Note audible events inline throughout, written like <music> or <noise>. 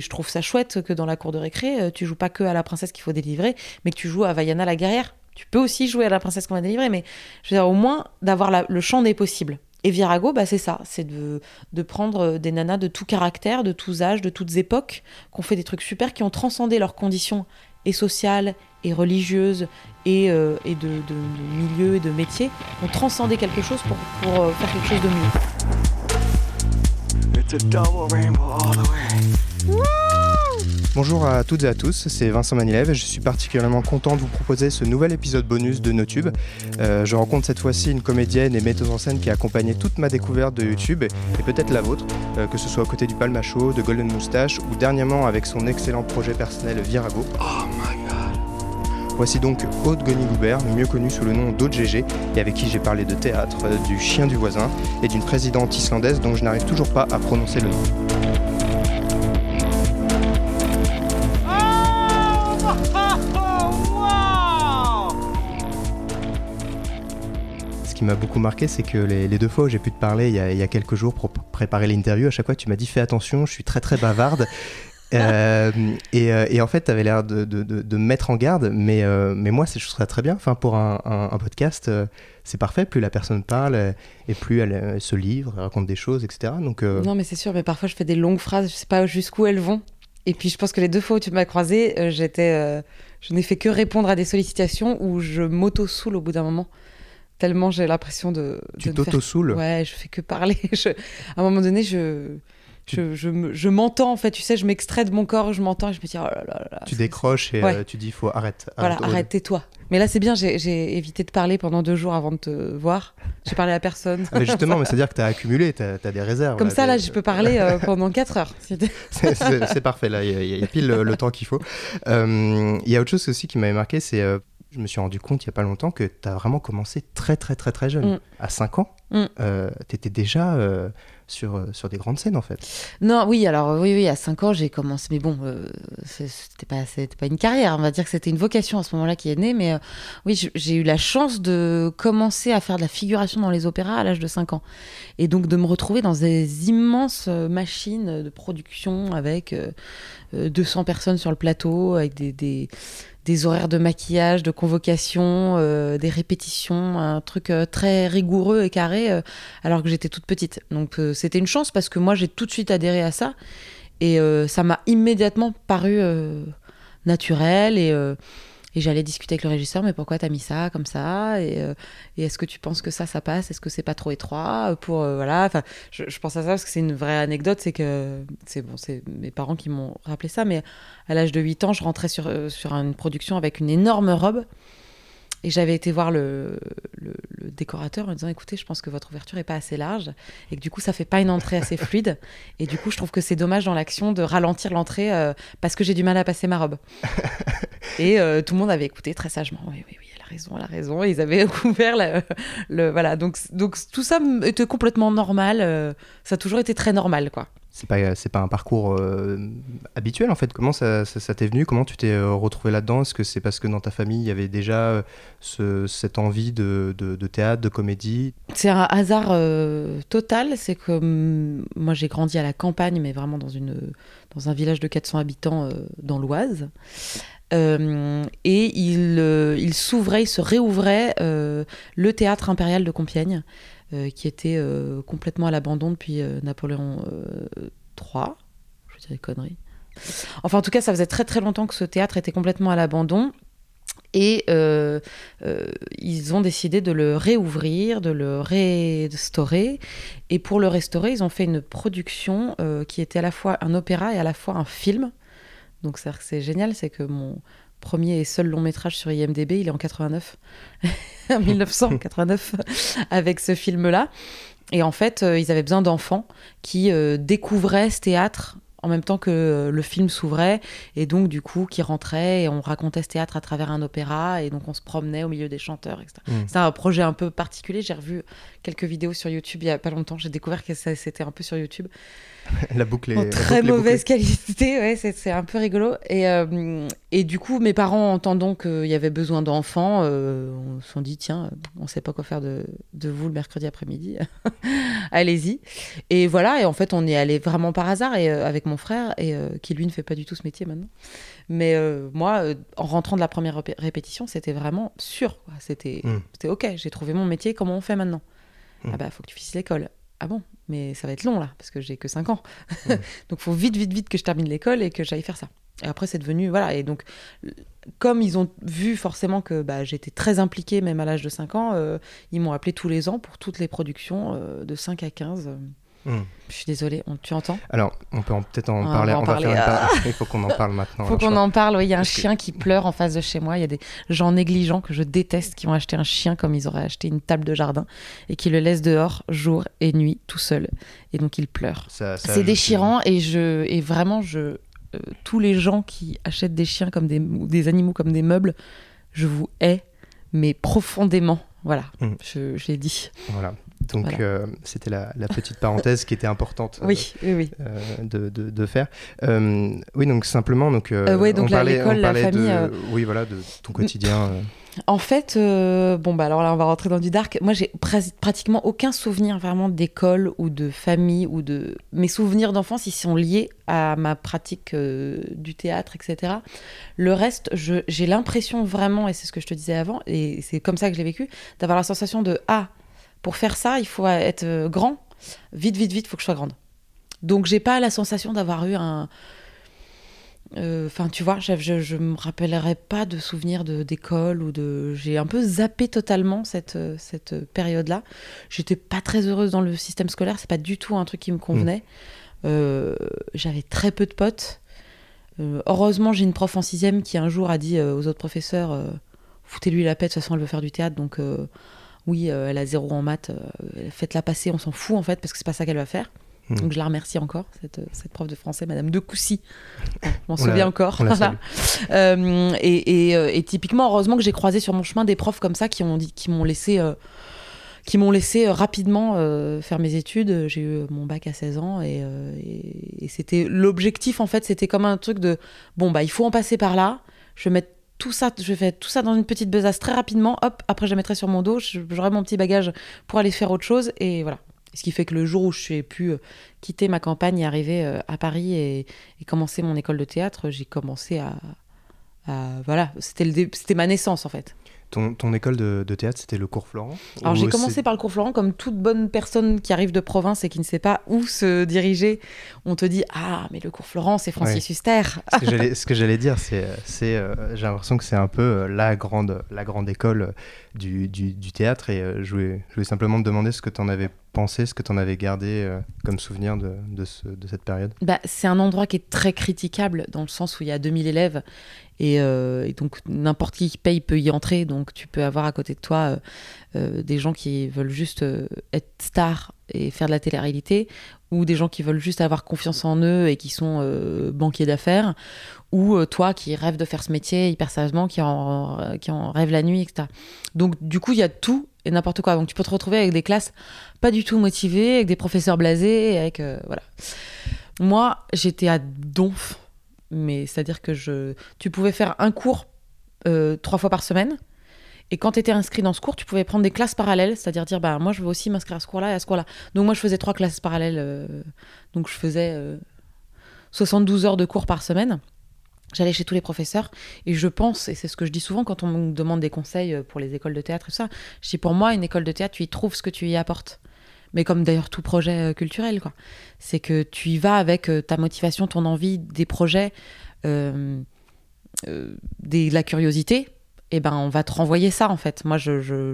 Je trouve ça chouette que dans la cour de récré, euh, tu joues pas que à la princesse qu'il faut délivrer, mais que tu joues à Vaiana la guerrière. Tu peux aussi jouer à la princesse qu'on va délivrer, mais je veux dire, au moins d'avoir le champ des possibles. Et Virago, bah, c'est ça, c'est de, prendre euh, des nanas de tout caractère, de tous âges, de toutes époques, qui ont fait des trucs super, qui ont transcendé leurs conditions et sociales et religieuses et, euh, de, de, de, milieu et de métier, ont transcendé quelque chose pour, faire quelque chose de mieux. Double rainbow all the way. Bonjour à toutes et à tous, c'est Vincent Manilev et je suis particulièrement content de vous proposer ce nouvel épisode bonus de NoTube. Euh, je rencontre cette fois-ci une comédienne et metteuse en scène qui a accompagné toute ma découverte de YouTube et, peut-être la vôtre, euh, que ce soit aux côtés du Palmacho, de Golden Moustache ou dernièrement avec son excellent projet personnel Virago. Oh my god Voici donc Aude Goni-Goubert, mieux connue sous le nom d'Aude GG, et avec qui j'ai parlé de théâtre, du chien du voisin et d'une présidente islandaise dont je n'arrive toujours pas à prononcer le nom. Qui m'a beaucoup marqué, c'est que les, deux fois où j'ai pu te parler il y, a, quelques jours pour préparer l'interview, à chaque fois tu m'as dit fais attention, je suis très très bavarde. <laughs> Euh, euh, et, en fait, tu avais l'air de, de, me mettre en garde, mais, euh, mais moi, je trouve ça très bien. Enfin, pour un, podcast, c'est parfait. Plus la personne parle, et plus elle, se livre, raconte des choses, etc. Donc, Non, mais c'est sûr, mais parfois je fais des longues phrases, je sais pas jusqu'où elles vont. Et puis je pense que les deux fois où tu m'as croisé, j'étais, je n'ai fait que répondre à des sollicitations où je m'auto-soule au bout d'un moment tellement j'ai l'impression de. Tu t'auto-soules Ouais, je fais que parler. <laughs> À un moment donné, je. Je, je, m'entends en fait, tu sais, je m'extrais de mon corps, je m'entends et je me dis oh là là. là tu décroches et euh, tu dis il faut arrête. Voilà, arrête, tais-toi. Mais là c'est bien, j'ai évité de parler pendant deux jours avant de te voir. J'ai parlé à personne. Ah, mais justement, <laughs> mais c'est-à-dire que tu as accumulé, tu as, des réserves. Comme ça, là, je peux parler euh, pendant quatre heures. <laughs> c'est parfait, là, il y, a pile le, temps qu'il faut. Euh, il y a autre chose aussi qui m'avait marqué, c'est je me suis rendu compte il n'y a pas longtemps que tu as vraiment commencé très très très très jeune. Mm. À 5 ans, mm. euh, tu étais déjà euh, sur, euh, sur des grandes scènes en fait. Non, oui, alors oui, oui, à 5 ans j'ai commencé, mais bon, c'était pas, pas une carrière, on va dire que c'était une vocation à ce moment-là qui est née, mais oui, j'ai eu la chance de commencer à faire de la figuration dans les opéras à l'âge de 5 ans. Et donc de me retrouver dans des immenses machines de production avec 200 personnes sur le plateau, avec des, des horaires de maquillage, de convocation, euh, des répétitions, un truc euh, très rigoureux et carré, euh, alors que j'étais toute petite. Donc c'était une chance parce que moi j'ai tout de suite adhéré à ça et ça m'a immédiatement paru naturel et et j'allais discuter avec le régisseur, mais pourquoi t'as mis ça comme ça? Et, euh, et est-ce que tu penses que ça, ça passe? Est-ce que c'est pas trop étroit pour euh, voilà? Enfin, je, je, pense à ça parce que c'est une vraie anecdote. C'est que c'est bon, c'est mes parents qui m'ont rappelé ça. Mais à l'âge de 8 ans, je rentrais sur euh, sur une production avec une énorme robe et j'avais été voir le, le, décorateur en disant écoutez, je pense que votre ouverture est pas assez large et que du coup ça fait pas une entrée assez fluide. Et du coup, je trouve que c'est dommage dans l'action de ralentir l'entrée euh, parce que j'ai du mal à passer ma robe. <laughs> et euh, tout le monde avait écouté très sagement. Oui, oui, oui, elle a raison, elle a raison. Et ils avaient <laughs> ouvert le, voilà. Donc, donc tout ça était complètement normal. Euh, ça a toujours été très normal, quoi c'est pas pas un parcours euh, habituel en fait. Comment ça, t'est venu? Comment tu t'es euh, retrouvé là-dedans? Est-ce que c'est parce que dans ta famille il y avait déjà euh, ce, cette envie de, de, théâtre, de comédie? C'est un hasard total. C'est que mm, moi j'ai grandi à la campagne, mais vraiment dans une dans un village de 400 habitants dans l'Oise. et il, il s'ouvrait, il se réouvrait le théâtre impérial de Compiègne. Euh, qui était euh, complètement à l'abandon depuis euh, Napoléon III. Je dirais conneries. Enfin, en tout cas, ça faisait très très longtemps que ce théâtre était complètement à l'abandon. Et ils ont décidé de le réouvrir, de le restaurer. Et pour le restaurer, ils ont fait une production qui était à la fois un opéra et à la fois un film. Donc c'est génial, c'est que mon, premier et seul long métrage sur IMDB, il est en 89, 1989, <laughs> avec ce film-là. Et en fait, euh, ils avaient besoin d'enfants qui euh, découvraient ce théâtre en même temps que euh, le film s'ouvrait, et donc du coup qui rentraient et on racontait ce théâtre à travers un opéra, et donc on se promenait au milieu des chanteurs, etc. Mmh. C'est un projet un peu particulier, j'ai revu quelques vidéos sur YouTube il y a pas longtemps. J'ai découvert que ça c'était un peu sur YouTube. <laughs> la boucle est en très mauvaise qualité, ouais, c'est un peu rigolo. Et, euh, et du coup, mes parents, entendant qu'il y avait besoin d'enfants, euh, on se sont dit tiens, on sait pas quoi faire de, de vous le mercredi après-midi, <laughs> allez-y. Et voilà, et en fait, on est allé vraiment par hasard et, euh, avec mon frère, et qui lui ne fait pas du tout ce métier maintenant. Mais moi, en rentrant de la première répétition, c'était vraiment sûr. C'était ok, j'ai trouvé mon métier, comment on fait maintenant? Hmm. Ah bah, faut que tu fasses l'école. Ah bon mais ça va être long là, parce que j'ai que 5 ans. Donc <laughs> Donc faut vite, vite, vite que je termine l'école et que j'aille faire ça. Et après, c'est devenu. Voilà. Et donc, comme ils ont vu forcément que bah, j'étais très impliquée, même à l'âge de 5 ans, euh, ils m'ont appelé tous les ans pour toutes les productions euh, de 5 à 15. Hmm. Je suis désolée, tu entends? Alors, on peut peut-être en, parler. On va faire Il faut qu'on en parle maintenant. Il faut qu'on en parle. Il y a un chien qui pleure en face de chez moi. Il y a des gens négligents que je déteste qui ont acheté un chien comme ils auraient acheté une table de jardin et qui le laissent dehors jour et nuit tout seul. Et donc il pleure. C'est déchirant et je et vraiment je euh, tous les gens qui achètent des chiens comme des des animaux comme des meubles, je vous hais mais profondément. Voilà, hmm. je, l'ai dit. Voilà. Donc euh, c'était la, petite parenthèse qui était importante oui, oui, oui. Euh, de, de, faire. Euh, oui, donc simplement, donc, donc on parlait, la famille, oui, voilà, de ton quotidien. En fait, bon, bah alors là, on va rentrer dans du dark. Moi, j'ai pratiquement aucun souvenir vraiment d'école ou de famille ou de. Mes souvenirs d'enfance, ils sont liés à ma pratique du théâtre, etc. Le reste, j'ai l'impression vraiment, et c'est ce que je te disais avant, et c'est comme ça que je l'ai vécu, d'avoir la sensation de Ah, pour faire ça, il faut être euh, grand. Vite, vite, vite, il faut que je sois grande. Donc, j'ai pas la sensation d'avoir eu un. Euh, enfin, tu vois, je, je, me rappellerai pas de souvenirs d'école ou de. J'ai un peu zappé totalement cette, euh, cette période-là. J'étais pas très heureuse dans le système scolaire. C'est pas du tout un truc qui me convenait. Mmh. J'avais très peu de potes. heureusement, j'ai une prof en sixième qui un jour a dit aux autres professeurs foutez-lui la paix, de toute façon, elle veut faire du théâtre, donc oui, euh, elle a zéro en maths, euh, faites-la passer, on s'en fout en fait, parce que c'est pas ça qu'elle va faire. Hmm. Donc je la remercie encore, cette, cette prof de français, Madame de Coussy. je m'en souviens encore. Euh, et, et, typiquement, heureusement que j'ai croisé sur mon chemin des profs comme ça qui m'ont qui m'ont laissé, qui m'ont laissé rapidement faire mes études. J'ai eu mon bac à 16 ans et, et c'était l'objectif en fait, c'était comme un truc de bon bah il faut en passer par là. Je vais mettre tout ça, je fais tout ça dans une petite besace très rapidement. Hop, après je la mettrai sur mon dos, j'aurai mon petit bagage pour aller faire autre chose et voilà. Ce qui fait que le jour où je pu euh, quitter ma campagne et arriver euh, à Paris et, commencer mon école de théâtre, j'ai commencé à, voilà, c'était c'était ma naissance en fait. Ton, ton, école de, théâtre, c'était le cours Florent Alors j'ai commencé par le cours Florent, comme toute bonne personne qui arrive de province et qui ne sait pas où se diriger. On te dit Ah, mais le cours Florent, c'est Francis Huster. Ce que j'allais dire, c'est, c'est euh, j'ai l'impression que c'est un peu euh, la grande, la grande école du, du, du théâtre. Et euh, je, voulais, je, voulais, simplement te demander ce que tu en avais pensé, ce que tu en avais gardé comme souvenir de, de, ce, de cette période. Bah, c'est un endroit qui est très critiquable dans le sens où il y a 2000 élèves euh, et, donc n'importe qui qui paye peut y entrer. Donc tu peux avoir à côté de toi euh, euh, des gens qui veulent juste être stars et faire de la télé-réalité, ou des gens qui veulent juste avoir confiance en eux et qui sont banquiers d'affaires, ou toi qui rêves de faire ce métier hyper sérieusement, qui en, qui en rêve la nuit, etc. Donc du coup il y a tout et n'importe quoi. Donc tu peux te retrouver avec des classes pas du tout motivées, avec des professeurs blasés, avec voilà. Moi j'étais à donf mais c'est-à-dire que je, tu pouvais faire un cours euh, trois fois par semaine. Et quand tu étais inscrit dans ce cours, tu pouvais prendre des classes parallèles, c'est-à-dire dire, bah, moi, je veux aussi m'inscrire à ce cours-là et à ce cours-là. Donc, moi, je faisais trois classes parallèles. Euh, donc, je faisais 72 euh, heures de cours par semaine. J'allais chez tous les professeurs et je pense, et c'est ce que je dis souvent quand on me demande des conseils pour les écoles de théâtre et ça, je dis pour moi, une école de théâtre, tu y trouves ce que tu y apportes mais comme d'ailleurs tout projet euh, culturel, quoi. C'est que tu y vas avec euh, ta motivation, ton envie, des projets, euh, des, la curiosité. Et eh ben, on va te renvoyer ça en fait. Moi, je,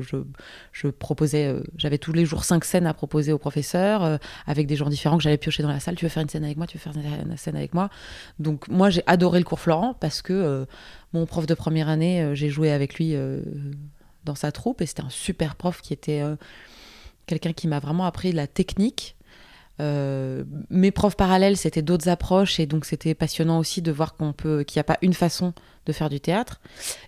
proposais, j'avais tous les jours cinq scènes à proposer aux professeurs avec des gens différents que j'allais piocher dans la salle. Tu veux faire une scène avec moi Tu veux faire une scène avec moi Donc, moi, j'ai adoré le cours Florent parce que mon prof de première année, j'ai joué avec lui dans sa troupe et c'était un super prof qui était quelqu'un qui m'a vraiment appris la technique, Euh, mes profs parallèles, c'était d'autres approches et donc c'était passionnant aussi de voir qu'on peut, qu'il n'y a pas une façon de faire du théâtre.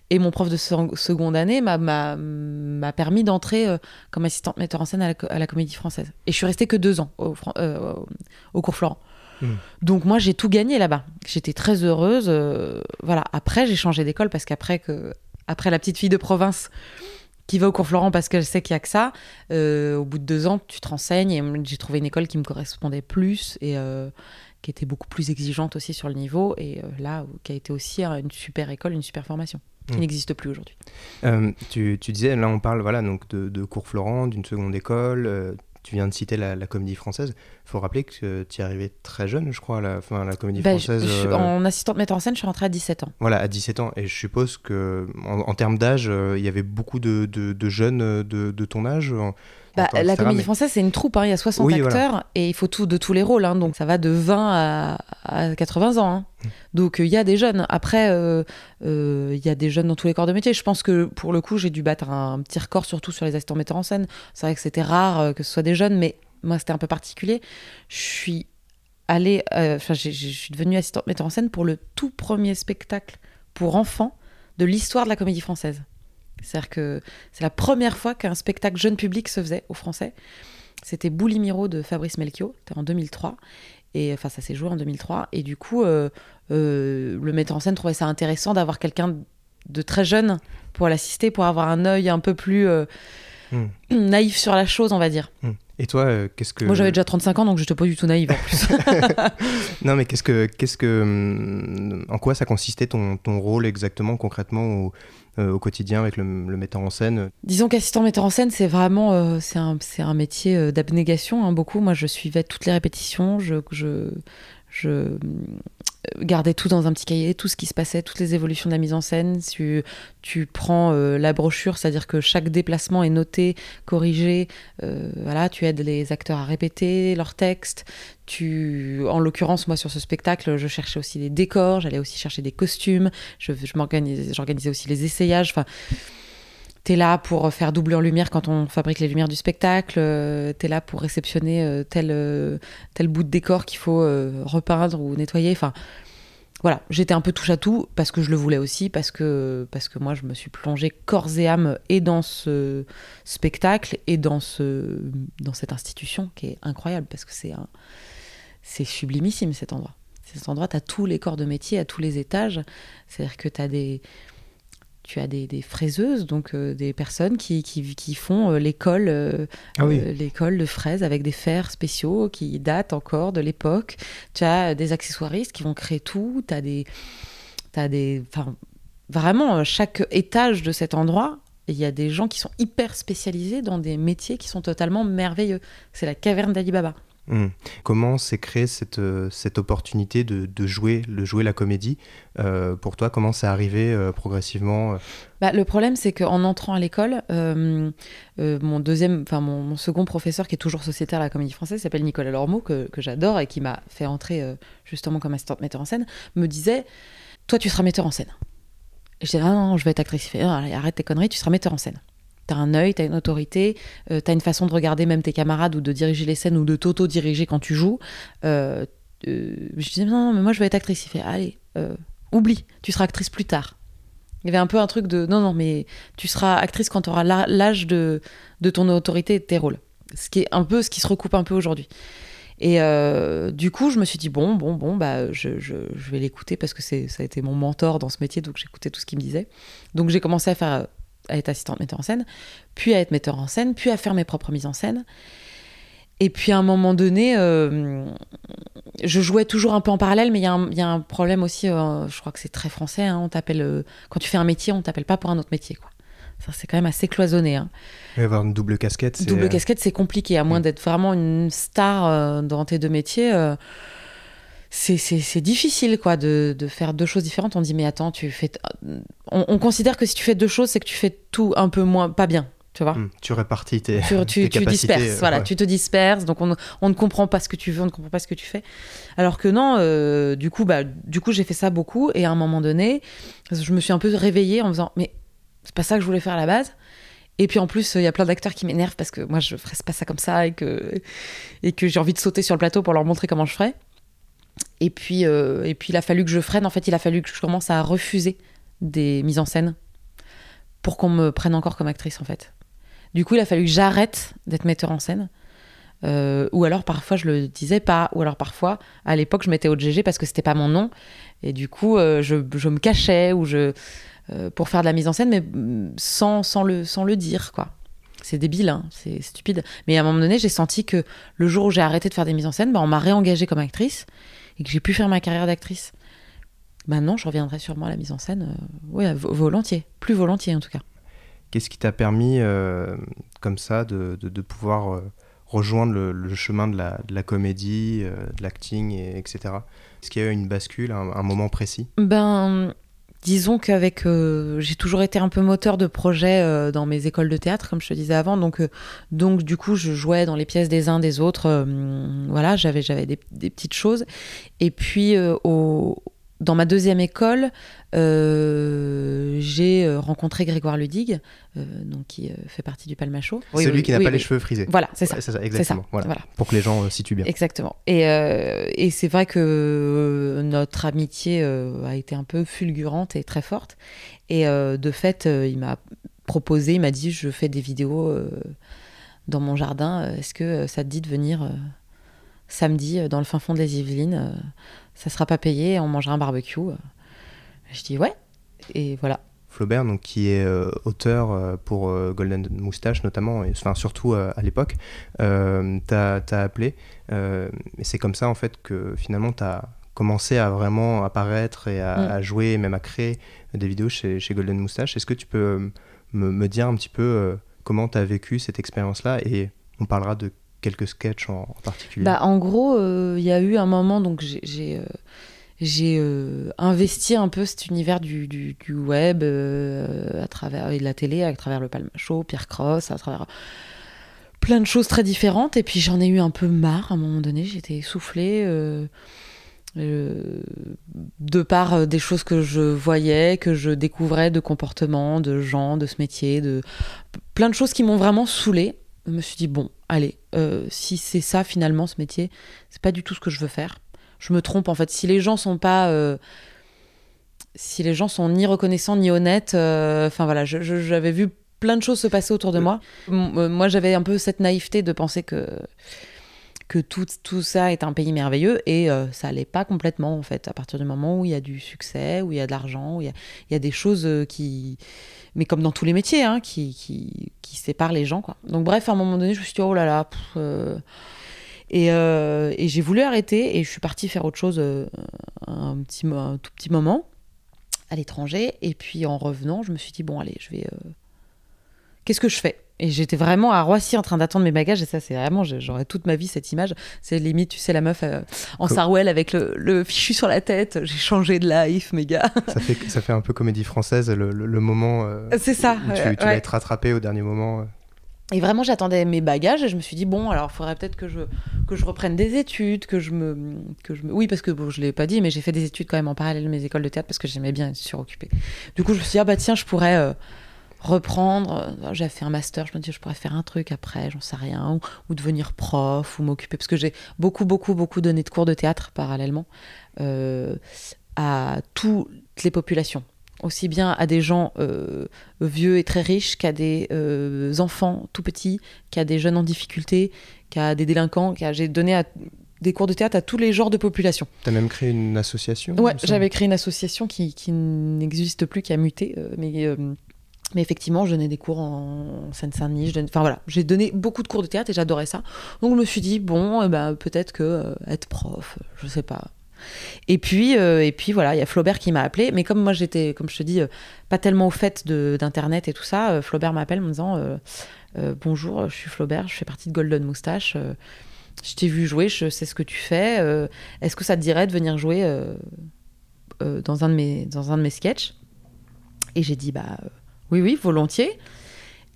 Et mon prof de seconde année m'a permis d'entrer euh, comme assistante metteur en scène à la, Comédie Française. Et je suis restée que deux ans au, euh, au cours Florent. Hmm. Donc moi j'ai tout gagné là-bas. J'étais très heureuse. voilà. Après j'ai changé d'école parce qu'après que après la petite fille de province qui va au cours Florent parce qu'elle sait qu'il y a que ça. Euh, au bout de deux ans, tu te renseignes et j'ai trouvé une école qui me correspondait plus et euh, qui était beaucoup plus exigeante aussi sur le niveau et euh, là, qui a été aussi une super école, une super formation qui mmh. n'existe plus aujourd'hui. Tu, tu, disais, là on parle voilà, donc de, de cours Florent, d'une seconde école, tu viens de citer la, comédie française. Il faut rappeler que tu es arrivé très jeune, je crois, à la, fin, la comédie bah, française. Euh, en assistante metteur en scène, je suis rentrée à 17 ans. Voilà, à 17 ans. Et je suppose que en, termes d'âge, euh, il y avait beaucoup de, de, jeunes euh, de, ton âge bah, la comédie française, c'est une troupe, hein. il y a 60 acteurs et il faut tout de tous les rôles, hein. donc ça va de 20 à, 80 ans. Hein. Mmh. Donc il y a des jeunes. Après, il y a des jeunes dans tous les corps de métier. Je pense que pour le coup, j'ai dû battre un, petit record, surtout sur les assistants metteurs en scène. C'est vrai que c'était rare que ce soit des jeunes, mais moi, c'était un peu particulier. Je suis allée, enfin, je suis devenue assistante metteur en scène pour le tout premier spectacle pour enfants de l'histoire de la comédie française. C'est-à-dire que c'est la première fois qu'un spectacle jeune public se faisait au français. C'était Boulimiro de Fabrice Melchior, c'était en 2003. Et enfin, ça s'est joué en 2003. Et du coup, euh, euh, le metteur en scène trouvait ça intéressant d'avoir quelqu'un de très jeune pour l'assister, pour avoir un œil un peu plus euh, hmm. <clears throat> naïf sur la chose, on va dire. Hmm. Et toi, qu'est-ce que... Moi, j'avais déjà 35 ans, donc je n'étais pas du tout naïve en plus. <laughs> non, mais qu'est-ce que, qu'est-ce que, hmm, en quoi ça consistait ton, ton rôle exactement, concrètement, euh, au quotidien avec le, metteur en scène? Disons qu'assistant metteur en scène, c'est vraiment euh, c'est un, un, métier euh, d'abnégation, hein, beaucoup. Moi, je suivais toutes les répétitions, je, je, je gardais tout dans un petit cahier, tout ce qui se passait, toutes les évolutions de la mise en scène. Tu, tu prends la brochure, c'est-à-dire que chaque déplacement est noté, corrigé. voilà, tu aides les acteurs à répéter leurs textes. Tu, en l'occurrence, moi sur ce spectacle, je cherchais aussi des décors, j'allais aussi chercher des costumes. Je, je j'organisais aussi les essayages. T'es là pour faire doublure lumière quand on fabrique les lumières du spectacle. Euh, t'es là pour réceptionner euh, tel, euh, tel bout de décor qu'il faut repeindre ou nettoyer. Enfin, voilà, j'étais un peu touche à tout parce que je le voulais aussi, parce que, parce que moi je me suis plongée corps et âme et dans ce spectacle et dans, ce, dans cette institution qui est incroyable parce que c'est c'est sublimissime cet endroit. Cet endroit, tu as tous les corps de métier à tous les étages. C'est-à-dire que tu as des, tu as des, fraiseuses, donc euh, des personnes qui, qui, font euh, l'école euh, ah l'école de fraises avec des fers spéciaux qui datent encore de l'époque. Tu as des accessoiristes qui vont créer tout. Tu as des. As des vraiment, chaque étage de cet endroit, il y a des gens qui sont hyper spécialisés dans des métiers qui sont totalement merveilleux. C'est la caverne d'Ali Baba. Hmm. Comment s'est créée cette, euh, cette opportunité de, de, jouer, le jouer la comédie euh, Pour toi, comment c'est arrivé euh, progressivement bah, Le problème, c'est qu'en entrant à l'école, mon deuxième, enfin mon, second professeur, qui est toujours sociétaire à la comédie française, s'appelle Nicolas Lormeau, que, que j'adore et qui m'a fait entrer justement comme assistante metteur en scène, me disait Toi, tu seras metteur en scène. Et je disais ah, non, je vais être actrice. Il fait Arrête tes conneries, tu seras metteur en scène. T'as un œil, t'as une autorité, euh, t'as une façon de regarder même tes camarades ou de diriger les scènes ou de t'auto-diriger quand tu joues. Euh, euh, je disais, non, mais moi je veux être actrice. Il fait, allez, oublie, tu seras actrice plus tard. Il y avait un peu un truc de, non, non, mais tu seras actrice quand tu auras l'âge de, de ton autorité et de tes rôles. Ce qui est un peu ce qui se recoupe un peu aujourd'hui. Et du coup, je me suis dit, bon, bon, bon, bah, je, je, je vais l'écouter parce que ça a été mon mentor dans ce métier, donc j'écoutais tout ce qu'il me disait. Donc j'ai commencé à faire à être assistante metteur en scène, puis à être metteur en scène, puis à faire mes propres mises en scène. Et puis à un moment donné, euh, je jouais toujours un peu en parallèle, mais il y, a un problème aussi, euh, je crois que c'est très français, hein, on t'appelle, euh, quand tu fais un métier, on t'appelle pas pour un autre métier. Quoi. Ça, c'est quand même assez cloisonné. Hein. Et avoir une double casquette, c'est... Double casquette, c'est compliqué, à moins mm. d'être vraiment une star dans tes deux métiers c'est difficile quoi de, de, faire deux choses différentes. On dit mais attends, tu fais. On, considère que si tu fais deux choses, c'est que tu fais tout un peu moins pas bien. Tu vois hmm, Tu répartis tes, tu, tu, tu disperses, voilà, tu te disperses, donc on, on, ne comprend pas ce que tu veux, on ne comprend pas ce que tu fais. Alors que non, euh, du coup, bah, du coup, j'ai fait ça beaucoup, et à un moment donné, je me suis un peu réveillée en me disant, mais c'est pas ça que je voulais faire à la base. Et puis en plus, il y a plein d'acteurs qui m'énervent parce que moi, je ferais pas ça comme ça et que, et que j'ai envie de sauter sur le plateau pour leur montrer comment je ferais. Et puis, euh, et puis, il a fallu que je freine. En fait, il a fallu que je commence à refuser des mises en scène pour qu'on me prenne encore comme actrice, en fait. Du coup, il a fallu que j'arrête d'être metteur en scène. Euh, ou alors parfois je le disais pas, ou alors parfois à l'époque je mettais au GG parce que c'était pas mon nom, et du coup euh, je, je, me cachais ou je pour faire de la mise en scène, mais mm, sans, sans, le, sans le dire quoi. C'est débile, hein, c'est stupide. Mais à un moment donné, j'ai senti que le jour où j'ai arrêté de faire des mises en scène, bah, on m'a réengagée comme actrice et que j'ai pu faire ma carrière d'actrice. Maintenant, je reviendrai sûrement à la mise en scène, euh, oui, volontiers, plus volontiers en tout cas. Qu'est-ce qui t'a permis, euh, comme ça, de, de, pouvoir euh, rejoindre le, chemin de la, de la comédie, de l'acting, etc. Est-ce qu'il y a eu une bascule, un, un moment précis? Ben, disons qu'avec j'ai toujours été un peu moteur de projet dans mes écoles de théâtre comme je te disais avant. Donc donc du coup je jouais dans les pièces des uns des autres. Voilà j'avais j'avais des, des, petites choses. Et puis au dans ma deuxième école, euh, j'ai euh, rencontré Grégoire Ludig, euh, donc qui fait partie du Palmachot. Oui, Celui qui n'a pas les cheveux frisés. Voilà, c'est ça. ça. exactement. Voilà. Pour que les gens situent bien. Exactement. Et, et c'est vrai que notre amitié a été un peu fulgurante et très forte. Et de fait, il m'a proposé, il m'a dit, je fais des vidéos dans mon jardin. Est-ce que ça te dit de venir samedi dans le fin fond des Yvelines ça sera pas payé, on mangera un barbecue. Je dis ouais, et voilà. Flaubert, donc, qui est euh, auteur euh, pour euh, Golden Moustache notamment, et, enfin surtout à l'époque, t'as appelé. et c'est comme ça en fait que finalement t'as commencé à vraiment apparaître et à, mm. jouer, même à créer des vidéos chez, chez Golden Moustache. Est-ce que tu peux me, me, dire un petit peu comment tu as vécu cette expérience-là? Et on parlera de quelques sketchs en, particulier? Bah, En gros, il euh, y a eu un moment, donc j'ai j'ai euh, investi un peu cet univers du, du, web euh, à travers et de la télé, à travers le Palma Show, Pierre Cross, à travers plein de choses très différentes. Et puis j'en ai eu un peu marre à un moment donné, j'étais essoufflée. de par des choses que je voyais, que je découvrais de comportements, de gens, de ce métier, de plein de choses qui m'ont vraiment saoulée. Je me suis dit, bon, allez, euh, si c'est ça finalement ce métier, c'est pas du tout ce que je veux faire. Je me trompe en fait. Si les gens sont pas, euh, si les gens sont ni reconnaissants ni honnêtes, euh, enfin voilà, j'avais vu plein de choses se passer autour de moi. moi, j'avais un peu cette naïveté de penser que que tout, tout ça est un pays merveilleux et ça allait pas complètement en fait. À partir du moment où il y a du succès, où il y a de l'argent, où il y a, y a des choses qui mais comme dans tous les métiers, hein, qui, qui, qui, séparent les gens. Quoi. Donc bref, à un moment donné, je me suis dit, oh là là. Euh. et, euh, et j'ai voulu arrêter et je suis partie faire autre chose euh, un, petit, un tout petit moment à l'étranger. Et puis en revenant, je me suis dit, bon, allez, je vais... Qu'est-ce que je fais? Et j'étais vraiment à Roissy en train d'attendre mes bagages. Et ça, c'est vraiment, j'aurais toute ma vie cette image. C'est limite, tu sais, la meuf euh, en sarouel avec le, le, fichu sur la tête. J'ai changé de life, mes gars. Ça fait, ça fait un peu comédie française, le, le, moment. Euh, c'est ça. Où tu, vas être rattrapé au dernier moment. Et vraiment, j'attendais mes bagages et je me suis dit, bon, alors il faudrait peut-être que je, que je reprenne des études, que je me. Que je me... Oui, parce que bon, je ne l'ai pas dit, mais j'ai fait des études quand même en parallèle de mes écoles de théâtre parce que j'aimais bien être suroccupée. Du coup, je me suis dit, ah bah tiens, je pourrais. Euh, reprendre. Euh, j'ai fait un master, je me dis je pourrais faire un truc après, j'en sais rien, ou, devenir prof, ou m'occuper, parce que j'ai beaucoup, beaucoup, beaucoup donné de cours de théâtre parallèlement euh, à toutes les populations. Aussi bien à des gens euh, vieux et très riches qu'à des enfants tout petits, qu'à des jeunes en difficulté, qu'à des délinquants. J'ai donné des cours de théâtre à tous les genres de population. Tu as même créé une association Ouais, j'avais créé une association qui, qui n'existe plus, qui a muté, mais mais effectivement, je donnais des cours en Seine-Saint-Denis. Enfin voilà, j'ai donné beaucoup de cours de théâtre et j'adorais ça. Donc je me suis dit bon, eh ben, peut-être que euh, être prof, je sais pas. Et puis euh, et puis voilà, il y a Flaubert qui m'a appelé. Mais comme moi j'étais, comme je te dis, euh, pas tellement au fait d'internet et tout ça, Flaubert m'appelle en me disant bonjour, je suis Flaubert, je fais partie de Golden Moustache. je t'ai vu jouer, je sais ce que tu fais. Est-ce que ça te dirait de venir jouer dans un de mes dans un de mes sketchs? Et j'ai dit bah oui, oui, volontiers.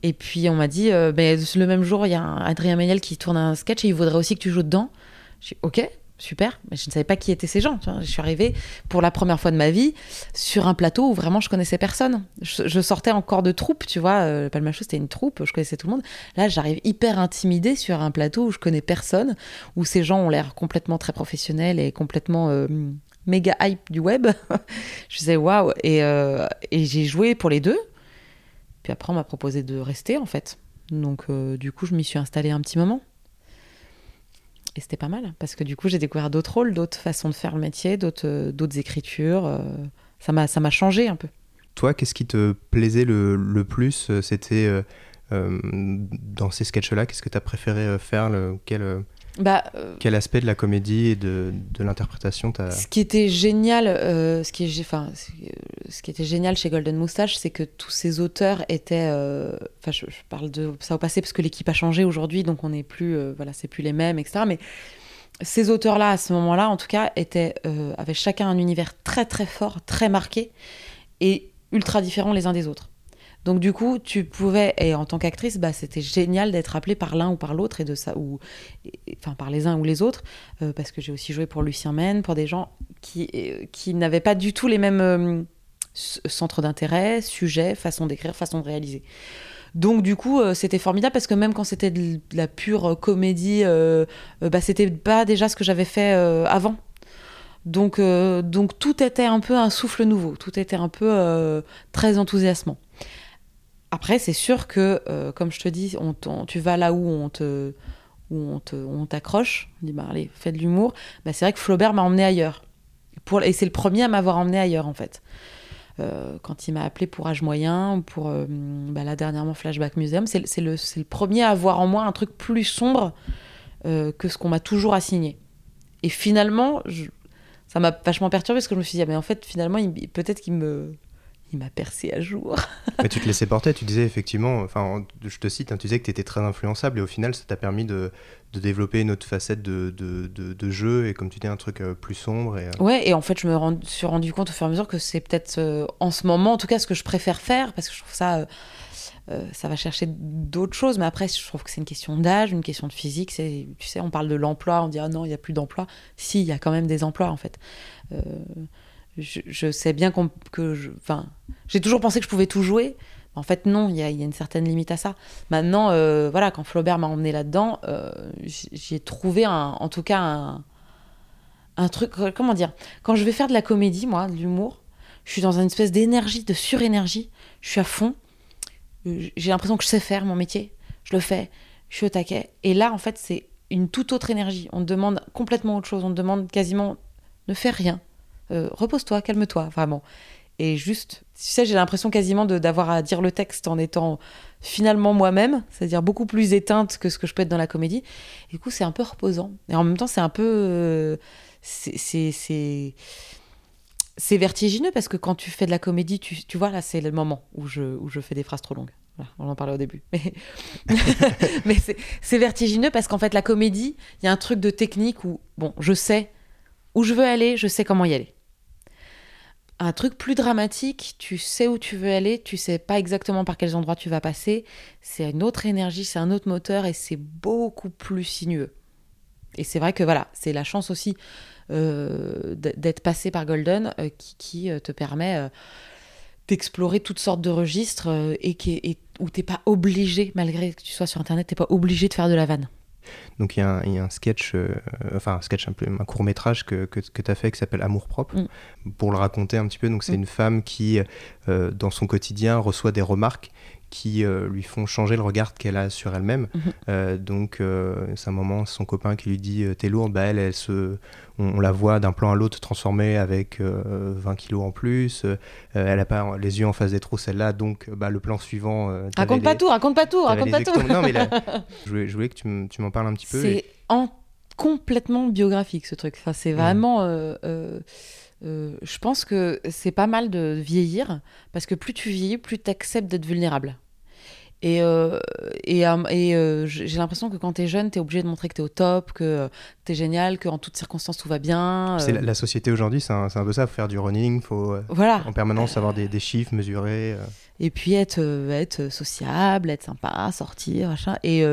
Et puis on m'a dit, euh, ben, le même jour, il y a Adrien Méniel qui tourne un sketch et il voudrait aussi que tu joues dedans. J'ai ok, super, mais je ne savais pas qui étaient ces gens. Je suis arrivée pour la première fois de ma vie sur un plateau où vraiment je connaissais personne. Je, sortais encore de troupe, tu vois. Euh, Palma c'était une troupe, je connaissais tout le monde. Là, j'arrive hyper intimidée sur un plateau où je connais personne, où ces gens ont l'air complètement très professionnels et complètement euh, méga hype du web. <laughs> je disais waouh, euh, et j'ai joué pour les deux. Puis après, on m'a proposé de rester en fait. Donc, euh, du coup, je m'y suis installée un petit moment. Et c'était pas mal, parce que du coup, j'ai découvert d'autres rôles, d'autres façons de faire le métier, d'autres, euh, d'autres écritures. Euh, ça, m'a, ça m'a changé un peu. Toi, qu'est-ce qui te plaisait le, le plus C'était dans ces sketchs-là, qu'est-ce que tu as préféré faire bah, euh, Quel aspect de la comédie et de, de l'interprétation t'as... Ce qui était génial, euh, ce, qui est, enfin, ce qui était génial chez Golden Moustache, c'est que tous ces auteurs étaient, euh, enfin, je, parle de ça au passé parce que l'équipe a changé aujourd'hui, donc on n'est plus, voilà, c'est plus les mêmes, etc. Mais ces auteurs-là, à ce moment-là, en tout cas, étaient, avaient chacun un univers très très fort, très marqué et ultra différents les uns des autres. Donc du coup, tu pouvais, et en tant qu'actrice, bah, c'était génial d'être appelée par l'un ou par l'autre, et de ça, ou enfin par les uns ou les autres, euh, parce que j'ai aussi joué pour Lucien Men, pour des gens qui, euh, qui n'avaient pas du tout les mêmes euh, centres d'intérêt, sujets, façon d'écrire, façon de réaliser. Donc du coup, c'était formidable parce que même quand c'était de la pure comédie, bah, c'était pas déjà ce que j'avais fait avant. Donc, donc tout était un peu un souffle nouveau, tout était un peu très enthousiasmant. Après, c'est sûr que, euh, comme je te dis, on, tu vas là où on te où on on t'accroche, on dit bah allez, fais de l'humour. Bah, c'est vrai que Flaubert m'a emmené ailleurs. Pour, et c'est le premier à m'avoir emmené ailleurs en fait. Euh, quand il m'a appelé pour âge moyen, pour euh, bah, là dernièrement Flashback Museum, c'est le, le, premier à avoir en moi un truc plus sombre que ce qu'on m'a toujours assigné. Et finalement, ça m'a vachement perturbé parce que je me suis dit, ah, mais en fait, finalement, peut-être qu'il me, il m'a percé à jour. <laughs> Mais tu te laissais porter, tu disais effectivement, enfin, je te cite, hein, tu disais que tu étais très influençable et au final, ça t'a permis de, de, développer une autre facette de, de, de, jeu et comme tu dis, un truc euh, plus sombre. Et, euh, Ouais, et en fait, je me suis rendu compte au fur et à mesure que c'est peut-être euh, en ce moment, en tout cas, ce que je préfère faire parce que je trouve ça. ça va chercher d'autres choses, mais après, je trouve que c'est une question d'âge, une question de physique. Tu sais, on parle de l'emploi, on dit ah non, il n'y a plus d'emploi. Si, il y a quand même des emplois en fait je, sais bien que j'ai toujours pensé que je pouvais tout jouer. En fait, non, il y, a, une certaine limite à ça. Maintenant, euh, voilà, quand Flaubert m'a emmené là-dedans, euh, j'ai trouvé en tout cas un, un, truc. Comment dire Quand je vais faire de la comédie, moi, de l'humour, je suis dans une espèce d'énergie, de surénergie. Je suis à fond. J'ai l'impression que je sais faire mon métier. Je le fais. Je suis au taquet. Et là, en fait, c'est une toute autre énergie. On demande complètement autre chose. On demande quasiment ne faire rien euh, repose-toi, calme-toi, vraiment. Et juste, tu sais, j'ai l'impression quasiment d'avoir à dire le texte en étant finalement moi-même, c'est-à-dire beaucoup plus éteinte que ce que je peux être dans la comédie. Et du coup, c'est un peu reposant. Et en même temps, c'est un peu. Euh, c'est vertigineux parce que quand tu fais de la comédie, tu, tu vois, là, c'est le moment où je, où je fais des phrases trop longues. on en parlait au début. Mais, <laughs> mais c'est vertigineux parce qu'en fait, la comédie, il y a un truc de technique où, bon, je sais où je veux aller, je sais comment y aller un truc plus dramatique, tu sais où tu veux aller, tu sais pas exactement par quels endroits tu vas passer, c'est une autre énergie, c'est un autre moteur et c'est beaucoup plus sinueux. Et c'est vrai que voilà, c'est la chance aussi euh, d'être passé par Golden euh, qui, euh, te permet d'explorer toutes sortes de registres et, qui, et où t'es pas obligé, malgré que tu sois sur Internet, t'es pas obligé de faire de la vanne. Donc il y, a un sketch, euh, enfin un sketch, un, peu, un court métrage que, que, tu as fait qui s'appelle Amour propre. Mm. Pour le raconter un petit peu, donc c'est mm. une femme qui, euh, dans son quotidien, reçoit des remarques qui euh, lui font changer le regard qu'elle a sur elle-même. Mhm. Euh, donc, euh, c'est un moment, son copain qui lui dit T'es lourde, bah, elle, elle se, on, la voit d'un plan à l'autre transformée avec 20 kilos en plus. elle n'a pas les yeux en face des trous, celle-là. Donc, bah, le plan suivant. raconte pas tout, raconte pas tout, raconte pas tout. non, mais <laughs> je, voulais, que tu m'en parles un petit peu. C'est en... complètement biographique ce truc. Enfin, c'est vraiment. Je pense que c'est pas mal de vieillir parce que plus tu vieillis, plus tu acceptes d'être vulnérable. Et, euh, et, euh, et euh, j'ai l'impression que quand tu es jeune, tu es obligé de montrer que tu es au top, que tu es génial, qu'en toutes circonstances tout va bien. C'est la, société aujourd'hui, c'est un, un, peu ça, faut faire du running, faut voilà. en permanence avoir des, des chiffres mesurés. et puis être, être sociable, être sympa, sortir, machin. Et,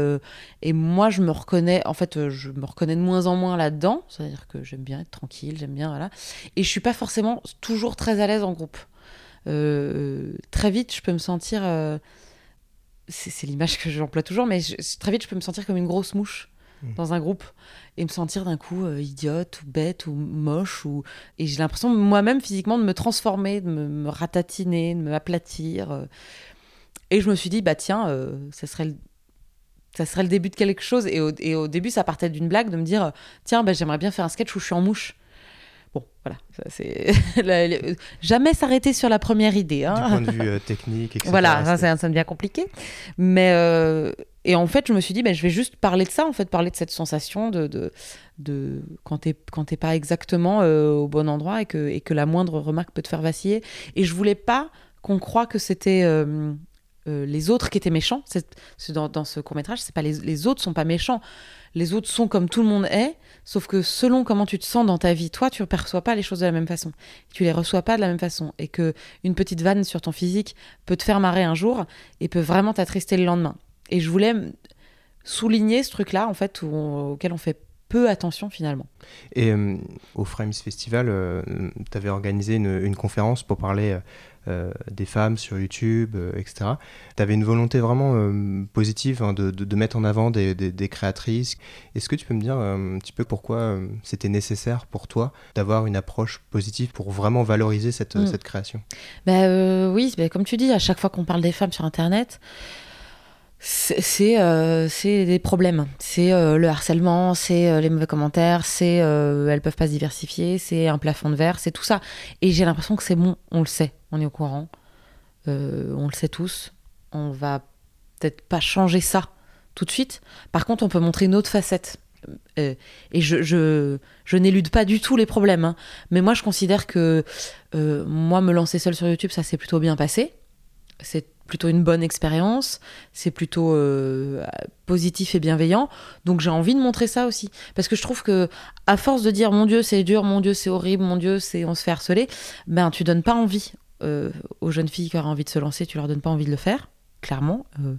et moi, je me reconnais, en fait, je me reconnais de moins en moins là-dedans. C'est-à-dire que j'aime bien être tranquille, j'aime bien, voilà. Et je suis pas forcément toujours très à l'aise en groupe. très vite, je peux me sentir c'est l'image que j'emploie toujours, mais très vite, je peux me sentir comme une grosse mouche mmh. dans un groupe et me sentir d'un coup euh, idiote ou bête ou moche. Ou... Et j'ai l'impression moi-même physiquement de me transformer, de me, ratatiner, de me aplatir. Euh. Et je me suis dit, bah tiens, euh, ça, serait le... ça serait le début de quelque chose. Et au, et au début, ça partait d'une blague de me dire, tiens, bah, j'aimerais bien faire un sketch où je suis en mouche. Bon, voilà, c'est <laughs> jamais s'arrêter sur la première idée. Hein. Du point de vue euh, technique, etc. Voilà, ça, ça, devient compliqué. Mais euh, et en fait, je me suis dit, ben, je vais juste parler de ça, en fait, parler de cette sensation de, de, de quand t'es quand t'es pas exactement euh, au bon endroit et que et que la moindre remarque peut te faire vaciller. Et je voulais pas qu'on croie que c'était les autres qui étaient méchants. C'est, dans, dans, ce court métrage, c'est pas les, les autres sont pas méchants les autres sont comme tout le monde est, sauf que selon comment tu te sens dans ta vie, toi, tu ne perçois pas les choses de la même façon. Tu les reçois pas de la même façon. Et que une petite vanne sur ton physique peut te faire marrer un jour et peut vraiment t'attrister le lendemain. Et je voulais souligner ce truc-là, en fait, auquel on fait peu attention finalement. Et euh, au Frames Festival, euh, tu avais organisé une, conférence pour parler euh, des femmes sur YouTube, euh, etc. Tu avais une volonté vraiment euh, positive hein, de, mettre en avant des, créatrices. Est-ce que tu peux me dire un petit peu pourquoi c'était nécessaire pour toi d'avoir une approche positive pour vraiment valoriser cette, mm. cette création? Bah, Oui, bah, comme tu dis, à chaque fois qu'on parle des femmes sur Internet, c'est euh, des problèmes. C'est euh, le harcèlement, c'est euh, les mauvais commentaires, c'est elles peuvent pas se diversifier, c'est un plafond de verre, c'est tout ça. Et j'ai l'impression que c'est bon, on le sait, on est au courant, on le sait tous. On va peut-être pas changer ça tout de suite. Par contre, on peut montrer une autre facette. et je, je, je n'élude pas du tout les problèmes. Hein. Mais moi, je considère que moi, me lancer seule sur YouTube, ça s'est plutôt bien passé. C'est plutôt une bonne expérience, c'est plutôt euh, positif et bienveillant. Donc j'ai envie de montrer ça aussi, parce que je trouve que à force de dire mon Dieu c'est dur, mon Dieu c'est horrible, mon Dieu c'est on se fait harceler, ben tu donnes pas envie euh, aux jeunes filles qui auraient envie de se lancer, tu leur donnes pas envie de le faire, clairement. Euh,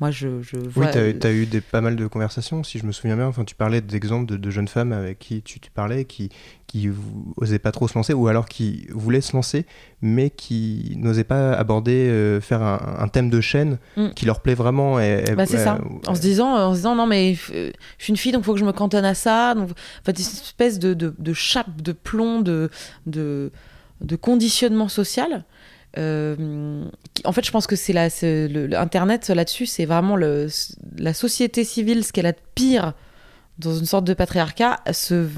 moi, je, je vois... Oui, tu as, eu des, pas mal de conversations, si je me souviens bien. Enfin, tu parlais d'exemples de, jeunes femmes avec qui tu, tu parlais, qui, qui n'osaient pas trop se lancer, ou alors qui voulaient se lancer, mais qui n'osaient pas aborder, euh, faire un, thème de chaîne mm. qui leur plaît vraiment. Et, bah, c'est ça. En se, disant, en se disant, non, mais je suis une fille, donc il faut que je me cantonne à ça. Donc, en fait, une espèce de, de, de chape, de plomb, de, de, de conditionnement social euh, en fait, je pense que c'est la, Internet là-dessus, c'est vraiment la société civile, ce qu'elle a de pire dans une sorte de patriarcat, se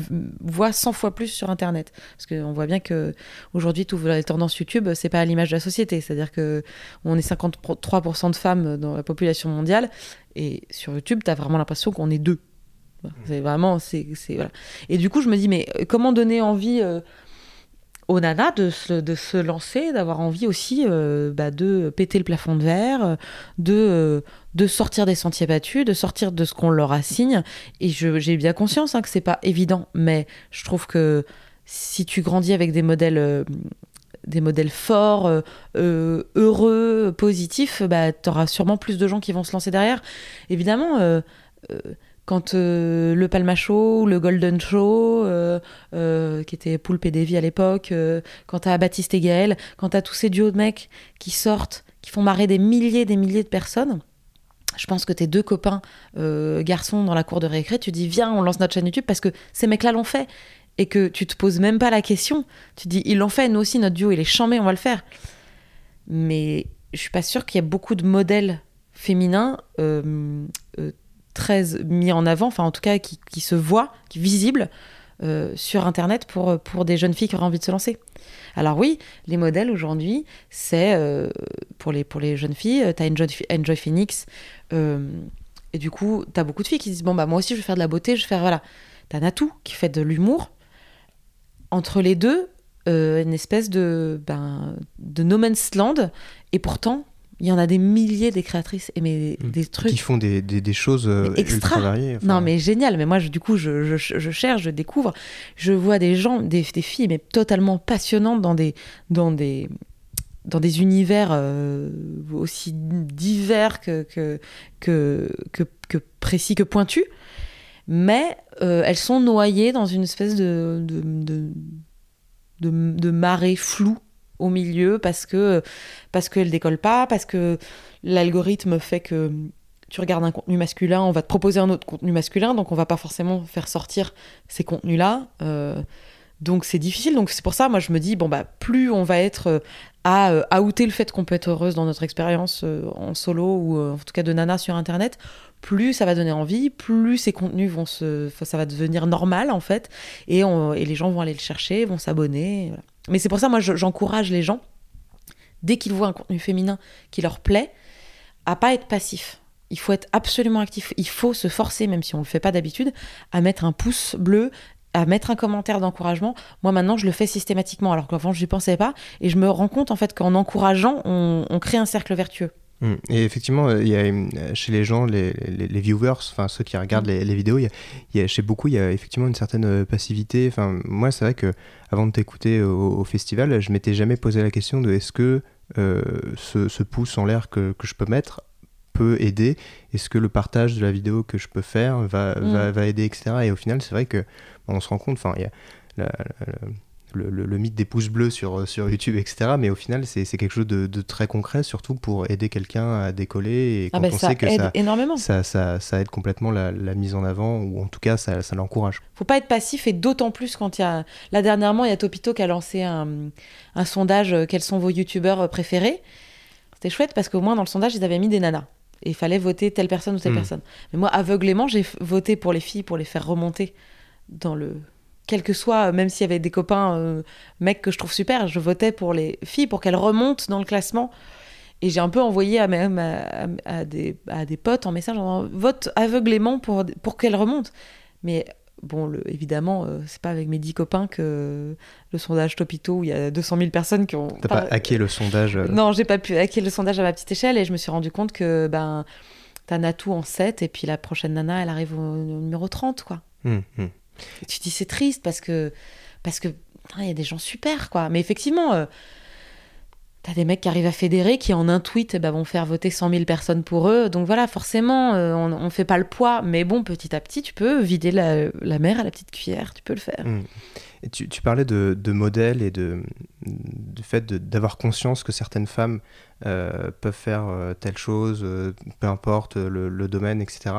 voit 100 fois plus sur Internet. Parce qu'on voit bien que aujourd'hui, toutes les tendances YouTube, c'est pas à l'image de la société. C'est-à-dire que on est 53% de femmes dans la population mondiale, et sur YouTube, tu as vraiment l'impression qu'on est deux. C'est vraiment, c'est, voilà. Et du coup, je me dis, mais comment donner envie euh, aux nanas de se, de se lancer, d'avoir envie aussi euh, bah, de péter le plafond de verre, de, euh, de sortir des sentiers battus, de sortir de ce qu'on leur assigne. Et j'ai bien conscience hein, que c'est pas évident, mais je trouve que si tu grandis avec des modèles, euh, des modèles forts, heureux, positifs, bah, tu auras sûrement plus de gens qui vont se lancer derrière. Évidemment quand euh, le Palma Show, le Golden Show, euh, euh, qui était Poulpe et Davy à l'époque, quand t'as Baptiste et Gaël, quand t'as tous ces duos de mecs qui sortent, qui font marrer des milliers des milliers de personnes, je pense que tes deux copains garçons dans la cour de récré, tu dis viens, on lance notre chaîne YouTube parce que ces mecs-là l'ont fait et que tu te poses même pas la question. Tu dis ils l'ont fait, nous aussi notre duo il est chambé, on va le faire. Mais je suis pas sûre qu'il y ait beaucoup de modèles féminins très mis en avant, enfin en tout cas qui, se voit, qui est visible euh, sur Internet pour, pour des jeunes filles qui auraient envie de se lancer. Alors oui, les modèles aujourd'hui, c'est euh, pour, les, pour les jeunes filles, tu as Enjoy, Enjoy Phoenix, euh, et du coup, tu as beaucoup de filles qui disent, bon, bah moi aussi je vais faire de la beauté, je vais faire, voilà. Tu as Natou qui fait de l'humour. Entre les deux, une espèce de, ben, de no man's land, et pourtant, il y en a des milliers des créatrices et mais mm. des trucs qui font des, des, choses euh, extra variées. Non mais génial. Mais moi, je, du coup, je, je, je, cherche, je découvre, je vois des gens, des, des, filles mais totalement passionnantes dans des dans des dans des univers euh, aussi divers que, que, que, que, précis, que pointus, mais euh, elles sont noyées dans une espèce de, de, de, de, marée floue au milieu parce que parce qu'elles décollent pas, parce que l'algorithme fait que tu regardes un contenu masculin, on va te proposer un autre contenu masculin, donc on va pas forcément faire sortir ces contenus-là. Euh, donc c'est difficile. Donc c'est pour ça, moi je me dis, bon bah plus on va être euh, à euh, outer le fait qu'on peut être heureuse dans notre expérience en solo ou en tout cas de nana sur Internet, plus ça va donner envie, plus ces contenus vont se, ça va devenir normal en fait, et, les gens vont aller le chercher, vont s'abonner. Mais c'est pour ça, moi j'encourage les gens dès qu'ils voient un contenu féminin qui leur plaît, à pas être passif il faut être absolument actif. Il faut se forcer, même si on ne le fait pas d'habitude, à mettre un pouce bleu, à mettre un commentaire d'encouragement. Moi, maintenant, je le fais systématiquement, alors qu'avant, je n'y pensais pas. Et je me rends compte, en fait, qu'en encourageant, on, crée un cercle vertueux. Hum. Et effectivement, il y a chez les gens, les, viewers, enfin ceux qui regardent hum. les, vidéos, il y, a, chez beaucoup, il y a effectivement une certaine euh, passivité. Enfin, moi, c'est vrai que avant de t'écouter au, festival, je m'étais jamais posé la question de est-ce que euh, ce, pouce en l'air que, que, je peux mettre peut aider? Est-ce que le partage de la vidéo que je peux faire va, va, mm. va aider, etc. Et au final, c'est vrai que on se rend compte, enfin, il y a le, le, mythe des pouces bleus sur, sur YouTube, etc. Mais au final, c'est quelque chose de, de, très concret, surtout pour aider quelqu'un à décoller. Et ah quand on sait que ça, énormément. Ça, ça, ça, aide complètement la, la, mise en avant, ou en tout cas, ça, ça l'encourage. faut pas être passif, et d'autant plus quand il y a. Là, dernièrement, il y a Topito qui a lancé un, un sondage euh, quels sont vos youtubeurs préférés. C'était chouette parce qu'au moins dans le sondage, ils avaient mis des nanas et il fallait voter telle personne ou telle hmm. personne. Mais moi, aveuglément, j'ai voté pour les filles pour les faire remonter dans le. Quel que soit, même s'il y avait des copains euh, mecs que je trouve super, je votais pour les filles pour qu'elles remontent dans le classement. Et j'ai un peu envoyé à, même à, des, à des potes en message en vote aveuglément pour, pour qu'elles remontent. Mais bon, le, évidemment, euh, c'est pas avec mes dix copains que le sondage Topito, où il y a 200 000 personnes qui ont. T'as pas, hacké le sondage euh Non, j'ai pas pu hacker le sondage à ma petite échelle et je me suis rendu compte que ben, t'as Natou en 7 et puis la prochaine nana, elle arrive au, numéro 30, quoi. Hum, tu dis, c'est triste parce que. Parce que. Il y a des gens super, quoi. Mais effectivement. Euh, T'as des mecs qui arrivent à fédérer, qui en un tweet ben, vont faire voter 100 000 personnes pour eux. Donc voilà, forcément, euh, on ne fait pas le poids. Mais bon, petit à petit, tu peux vider la, mer à la petite cuillère. Tu peux le faire. Mmh. Et tu, parlais de, de modèles et de, du fait d'avoir conscience que certaines femmes euh, peuvent faire euh, telle chose, peu importe le, domaine, etc.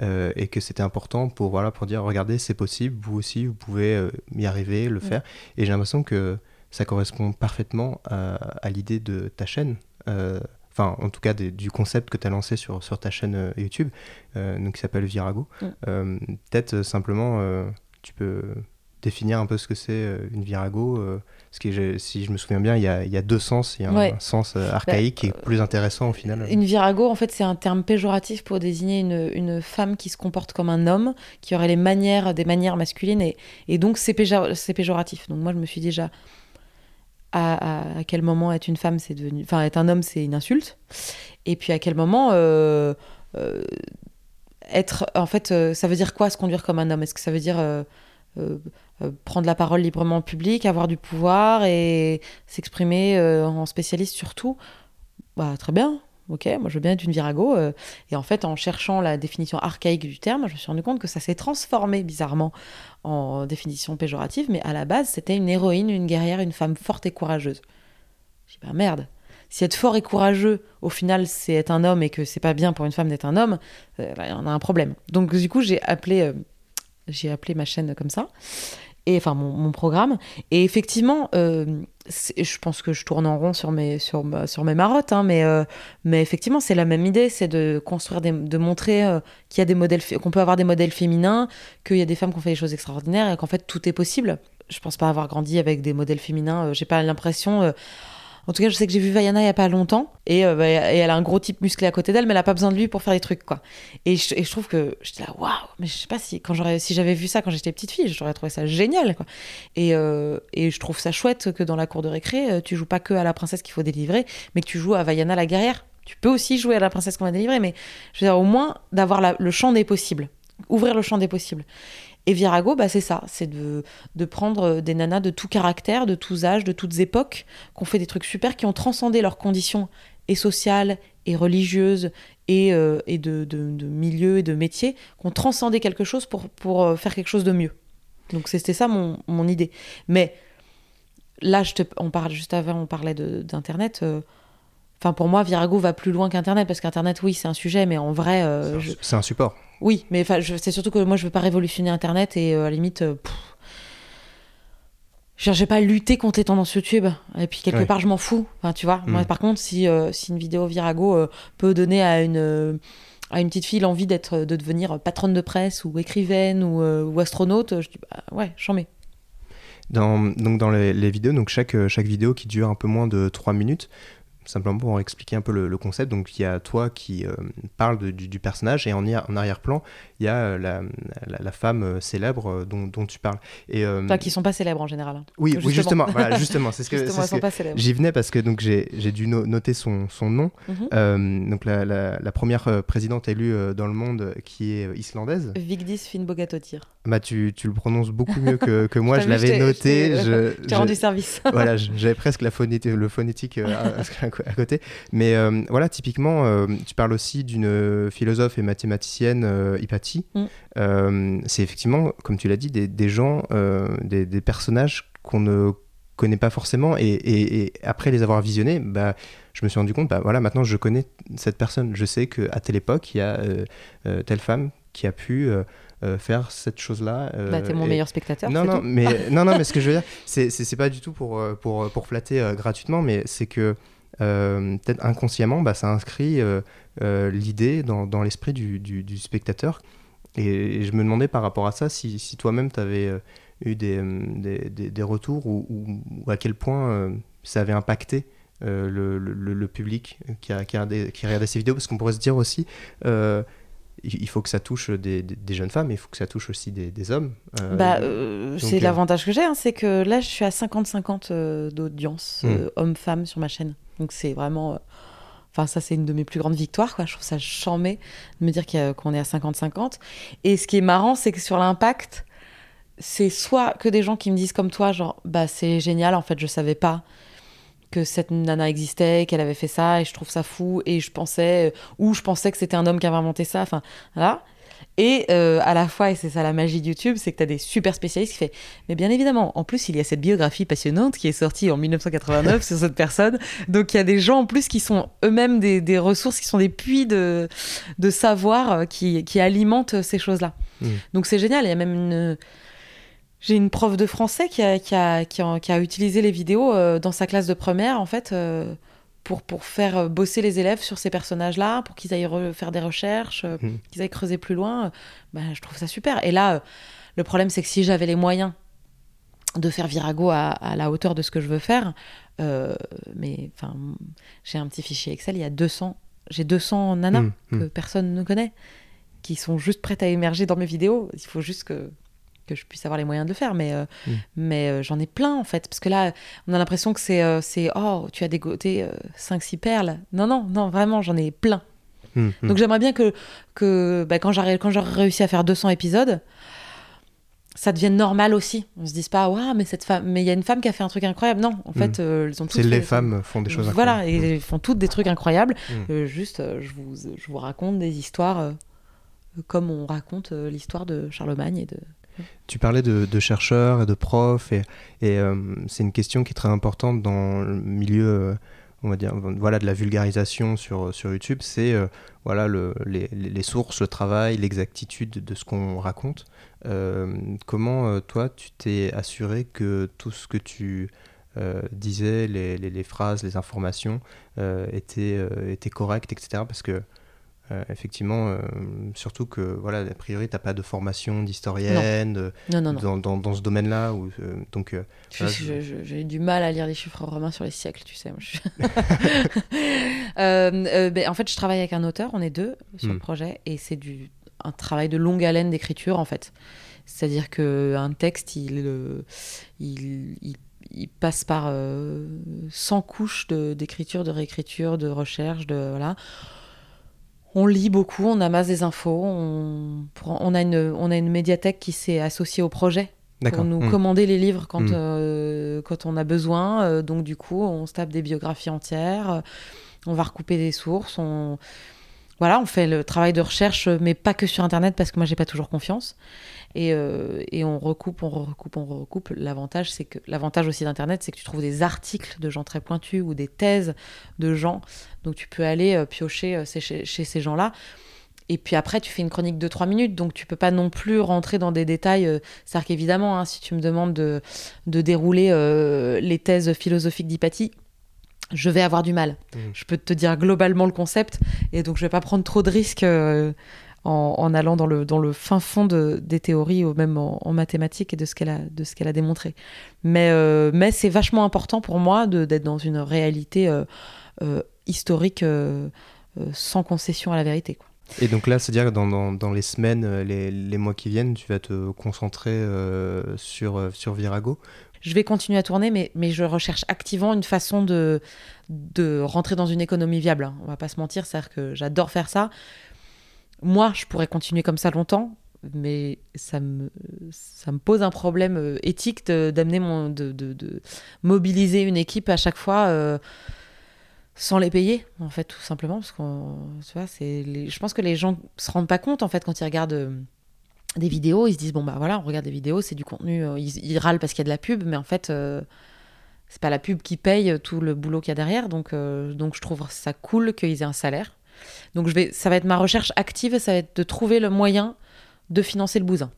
et que c'était important pour, voilà, pour dire, regardez, c'est possible, vous aussi, vous pouvez y arriver, le faire. Et j'ai l'impression que ça correspond parfaitement à, l'idée de ta chaîne. Euh, enfin, en tout cas, du concept que tu as lancé sur, sur ta chaîne euh, YouTube, euh, donc, qui s'appelle Virago. Peut-être simplement, tu peux définir un peu ce que c'est une Virago parce que si je me souviens bien, il y a, il y a deux sens. Il y a un, sens archaïque qui est plus intéressant au final. Une virago, en fait, c'est un terme péjoratif pour désigner une, une, femme qui se comporte comme un homme, qui aurait les manières, des manières masculines, et, et donc c'est péjoratif. Donc moi, je me suis déjà à, quel moment être une femme, c'est devenu. Enfin, être un homme, c'est une insulte. Et puis à quel moment. Euh, euh, être. En fait, euh, ça veut dire quoi se conduire comme un homme? Est-ce que ça veut dire. Prendre la parole librement en public, avoir du pouvoir et s'exprimer en spécialiste surtout, bah, très bien, ok, moi je veux bien être une virago. Euh, et en fait, en cherchant la définition archaïque du terme, je me suis rendu compte que ça s'est transformé bizarrement en définition péjorative, mais à la base, c'était une héroïne, une guerrière, une femme forte et courageuse. J'ai dit, bah merde, si être fort et courageux, au final, c'est être un homme et que c'est pas bien pour une femme d'être un homme, euh, bah, on a un problème. Donc du coup, j'ai appelé, euh, j'ai appelé ma chaîne comme ça et enfin mon, programme. Et effectivement, euh, je pense que je tourne en rond sur mes, sur, mes marottes, hein, mais, euh, mais effectivement, c'est la même idée, c'est de construire, de montrer euh, qu'il y a des modèles, qu'on peut avoir des modèles féminins, qu'il y a des femmes qui ont fait des choses extraordinaires et qu'en fait tout est possible. Je pense pas avoir grandi avec des modèles féminins. j'ai pas l'impression en tout cas, je sais que j'ai vu Vaiana il y a pas longtemps et, euh, bah, et, elle a un gros type musclé à côté d'elle, mais elle a pas besoin de lui pour faire des trucs, quoi. Et je, et je trouve que j'étais là, waouh, mais je sais pas si quand j'aurais, si j'avais vu ça quand j'étais petite fille, j'aurais trouvé ça génial, quoi. Et, euh, et je trouve ça chouette que dans la cour de récré, euh, tu joues pas que à la princesse qu'il faut délivrer, mais que tu joues à Vaiana la guerrière. Tu peux aussi jouer à la princesse qu'on va délivrer, mais je veux dire, au moins d'avoir le champ des possibles, ouvrir le champ des possibles. Et Virago, bah, c'est ça, c'est de, de prendre des nanas de tout caractère, de tous âges, de toutes époques, qui ont fait des trucs super, qui ont transcendé leurs conditions et sociales et religieuses et, euh, et de, de, de, milieu et de métier, qui ont transcendé quelque chose pour, pour euh, faire quelque chose de mieux. Donc c'était ça mon, mon, idée. Mais là, je te, on parle juste avant, on parlait d'Internet. Euh, enfin, pour moi, Virago va plus loin qu'Internet, parce qu'Internet, oui, c'est un sujet, mais en vrai... Euh, c'est un, un, support. Oui, mais c'est surtout que moi, je veux pas révolutionner Internet, et à la limite... Pff, je cherchais pas à lutter contre les tendances YouTube. Et puis quelque oui. part, je m'en fous. Enfin, tu vois. Mm. Moi, par contre, si, euh, si une vidéo Virago euh, peut donner à une, euh, à une petite fille l'envie d'être, de devenir patronne de presse ou écrivaine ou, ou astronaute, je dis bah, ouais, j'en mets. Dans, donc dans les, les, vidéos, donc chaque, chaque vidéo qui dure un peu moins de 3 minutes, simplement pour expliquer un peu le, le concept. Donc il y a toi qui euh, parle de, du, du, personnage et en, en arrière-plan, il y a euh, la, la, la, femme euh, célèbre dont, dont, tu parles. Et, enfin, qui sont pas célèbres en général. Hein. Oui, justement. oui, justement. voilà, <laughs> justement, c'est ce que, j'y venais parce que donc j'ai dû no noter son, son nom. Mm -hmm. donc la, la, première présidente élue dans le monde qui est islandaise. Vigdis Finnbogadóttir. Bah tu, tu, le prononces beaucoup mieux que, que <laughs> moi. je l'avais noté. Je, J'ai rendu service. voilà, <laughs> j'avais presque la phonétique, le phonétique à côté. Mais euh, voilà, typiquement, euh, tu parles aussi d'une philosophe et mathématicienne, euh, Hypatie. Mm. c'est effectivement, comme tu l'as dit, des, des gens, des, des, personnages qu'on ne connaît pas forcément. Et, et, et, après les avoir visionnés, bah, je me suis rendu compte, bah, voilà, maintenant je connais cette personne. Je sais qu'à telle époque, il y a telle femme qui a pu... Euh, faire cette chose-là. Euh, bah, t'es mon et... meilleur spectateur. Non, non, mais, <laughs> non, non, mais ce que je veux dire, c'est pas du tout pour, pour, pour flatter gratuitement, mais c'est que euh, peut-être inconsciemment, bah, ça inscrit euh, euh, l'idée dans, dans l'esprit du, du, du, spectateur. Et, et, je me demandais par rapport à ça si, si toi-même tu avais eu des, des, des, des retours ou, ou, ou, à quel point ça avait impacté le, le, le, public qui, a, qui, a regardé, qui regardait ces vidéos, parce qu'on pourrait se dire aussi il faut que ça touche des, des, des, jeunes femmes, mais il faut que ça touche aussi des, hommes. Euh, bah, c'est l'avantage que j'ai, hein, c'est que là, je suis à 50-50 euh, d'audience, mm. hommes-femmes sur ma chaîne. Donc c'est vraiment... Enfin, ça, c'est une de mes plus grandes victoires, quoi. Je trouve ça chambé de me dire qu'on est à 50-50. Et ce qui est marrant, c'est que sur l'impact, c'est soit que des gens qui me disent comme toi, genre, bah, c'est génial, en fait, je savais pas que cette nana existait, qu'elle avait fait ça, et je trouve ça fou, et je pensais, ou je pensais que c'était un homme qui avait inventé ça, enfin, voilà. Et euh, à la fois, et c'est ça la magie de YouTube, c'est que tu as des super spécialistes qui font Mais bien évidemment, en plus, il y a cette biographie passionnante qui est sortie en 1989 <laughs> sur cette personne. Donc il y a des gens en plus qui sont eux-mêmes des, des, ressources, qui sont des puits de, de savoir euh, qui, qui alimentent ces choses-là. Mmh. Donc c'est génial. Il y a même une j'ai une prof de français qui a, qui a, qui a, qui a utilisé les vidéos euh, dans sa classe de première, en fait, euh, pour, pour faire bosser les élèves sur ces personnages-là, pour qu'ils aillent faire des recherches, euh, mmh. qu'ils aillent creuser plus loin. Bah, je trouve ça super. Et là, le problème, c'est que si j'avais les moyens de faire Virago à, à, la hauteur de ce que je veux faire, mais enfin, j'ai un petit fichier Excel, il y a 200, j'ai 200 nanas mmh, que mmh. personne ne connaît, qui sont juste prêtes à émerger dans mes vidéos. Il faut juste que que je puisse avoir les moyens de le faire, mais, euh, mmh. mais euh, j'en ai plein en fait. Parce que là, on a l'impression que c'est, euh, oh, tu as dégoté 5-6 perles. Non, non, non, vraiment, j'en ai plein. Mmh, mmh. Donc j'aimerais bien que, que bah, quand, j'aurai, réussi à faire 200 épisodes, ça devienne normal aussi. On se dise pas, waouh, mais cette femme, mais il y a une femme qui a fait un truc incroyable. Non, en fait, elles ont toutes. C'est les femmes font des choses voilà, incroyables. Voilà, et font toutes des trucs incroyables. juste, je, vous, je vous raconte des histoires comme on raconte l'histoire de Charlemagne et de, tu parlais de, chercheurs et de profs, et, euh, c'est une question qui est très importante dans le milieu, euh, on va dire, voilà, de la vulgarisation sur, sur YouTube. C'est euh, voilà, le, les, sources, le travail, l'exactitude de ce qu'on raconte. Euh, comment, toi, tu t'es assuré que tout ce que tu disais, les, les, phrases, les informations, étaient, étaient correctes, etc. Parce que euh, effectivement, euh, surtout que, voilà, a priori, tu n'as pas de formation d'historienne non, dans, dans, dans, ce domaine-là. Euh, donc, j'ai je... du mal à lire les chiffres romains sur les siècles, tu sais. Moi, je... <laughs> <laughs> ben, en fait, je travaille avec un auteur, on est deux sur le projet, et c'est du un travail de longue haleine d'écriture, en fait. C'est-à-dire qu'un texte, il, il, il il passe par euh, 100 couches d'écriture, de, de, réécriture, de recherche, de voilà on lit beaucoup, on amasse des infos, on, on, a, une, on a une médiathèque qui s'est associée au projet pour nous mmh. commander les livres quand, mmh. euh, quand on a besoin. Euh, donc du coup, on se tape des biographies entières, euh, on va recouper des sources, on... Voilà, on fait le travail de recherche, mais pas que sur Internet, parce que moi, j'ai pas toujours confiance. Et, et, on recoupe, on recoupe, on recoupe. L'avantage, c'est que l'avantage aussi d'Internet, c'est que tu trouves des articles de gens très pointus ou des thèses de gens. Donc tu peux aller piocher chez, chez ces gens-là. Et puis après, tu fais une chronique de 3 minutes, donc tu peux pas non plus rentrer dans des détails. Euh, c'est-à-dire qu'évidemment, hein, si tu me demandes de, de dérouler euh, les thèses philosophiques d'Hypatie, je vais avoir du mal. Mmh. Je peux te dire globalement le concept, et donc je vais pas prendre trop de risques euh, en, allant dans le, dans le fin fond de, des théories, ou même en, mathématiques et de ce qu'elle a, de ce qu'elle a démontré. Mais, mais c'est vachement important pour moi d'être dans une réalité historique sans concession à la vérité. Quoi. Et donc là, c'est-à-dire que dans, dans, les semaines, euh, les, les, mois qui viennent, tu vas te concentrer euh, sur, euh, sur Virago je vais continuer à tourner, mais, je recherche activement une façon de, rentrer dans une économie viable. Hein. On va pas se mentir, c'est-à-dire que j'adore faire ça. Moi, je pourrais continuer comme ça longtemps, mais ça me, pose un problème éthique d'amener mon, de, mobiliser une équipe à chaque fois sans les payer, en fait, tout simplement, parce tu je pense que les gens se rendent pas compte, en fait, quand ils regardent euh, des vidéos, ils se disent bon bah voilà, on regarde des vidéos, c'est du contenu, euh, ils, râlent parce qu'il y a de la pub, mais en fait, euh, c'est pas la pub qui paye tout le boulot qu'il y a derrière, donc donc je trouve ça cool qu'ils aient un salaire. Donc je vais, ça va être ma recherche active, ça va être de trouver le moyen de financer le bousin.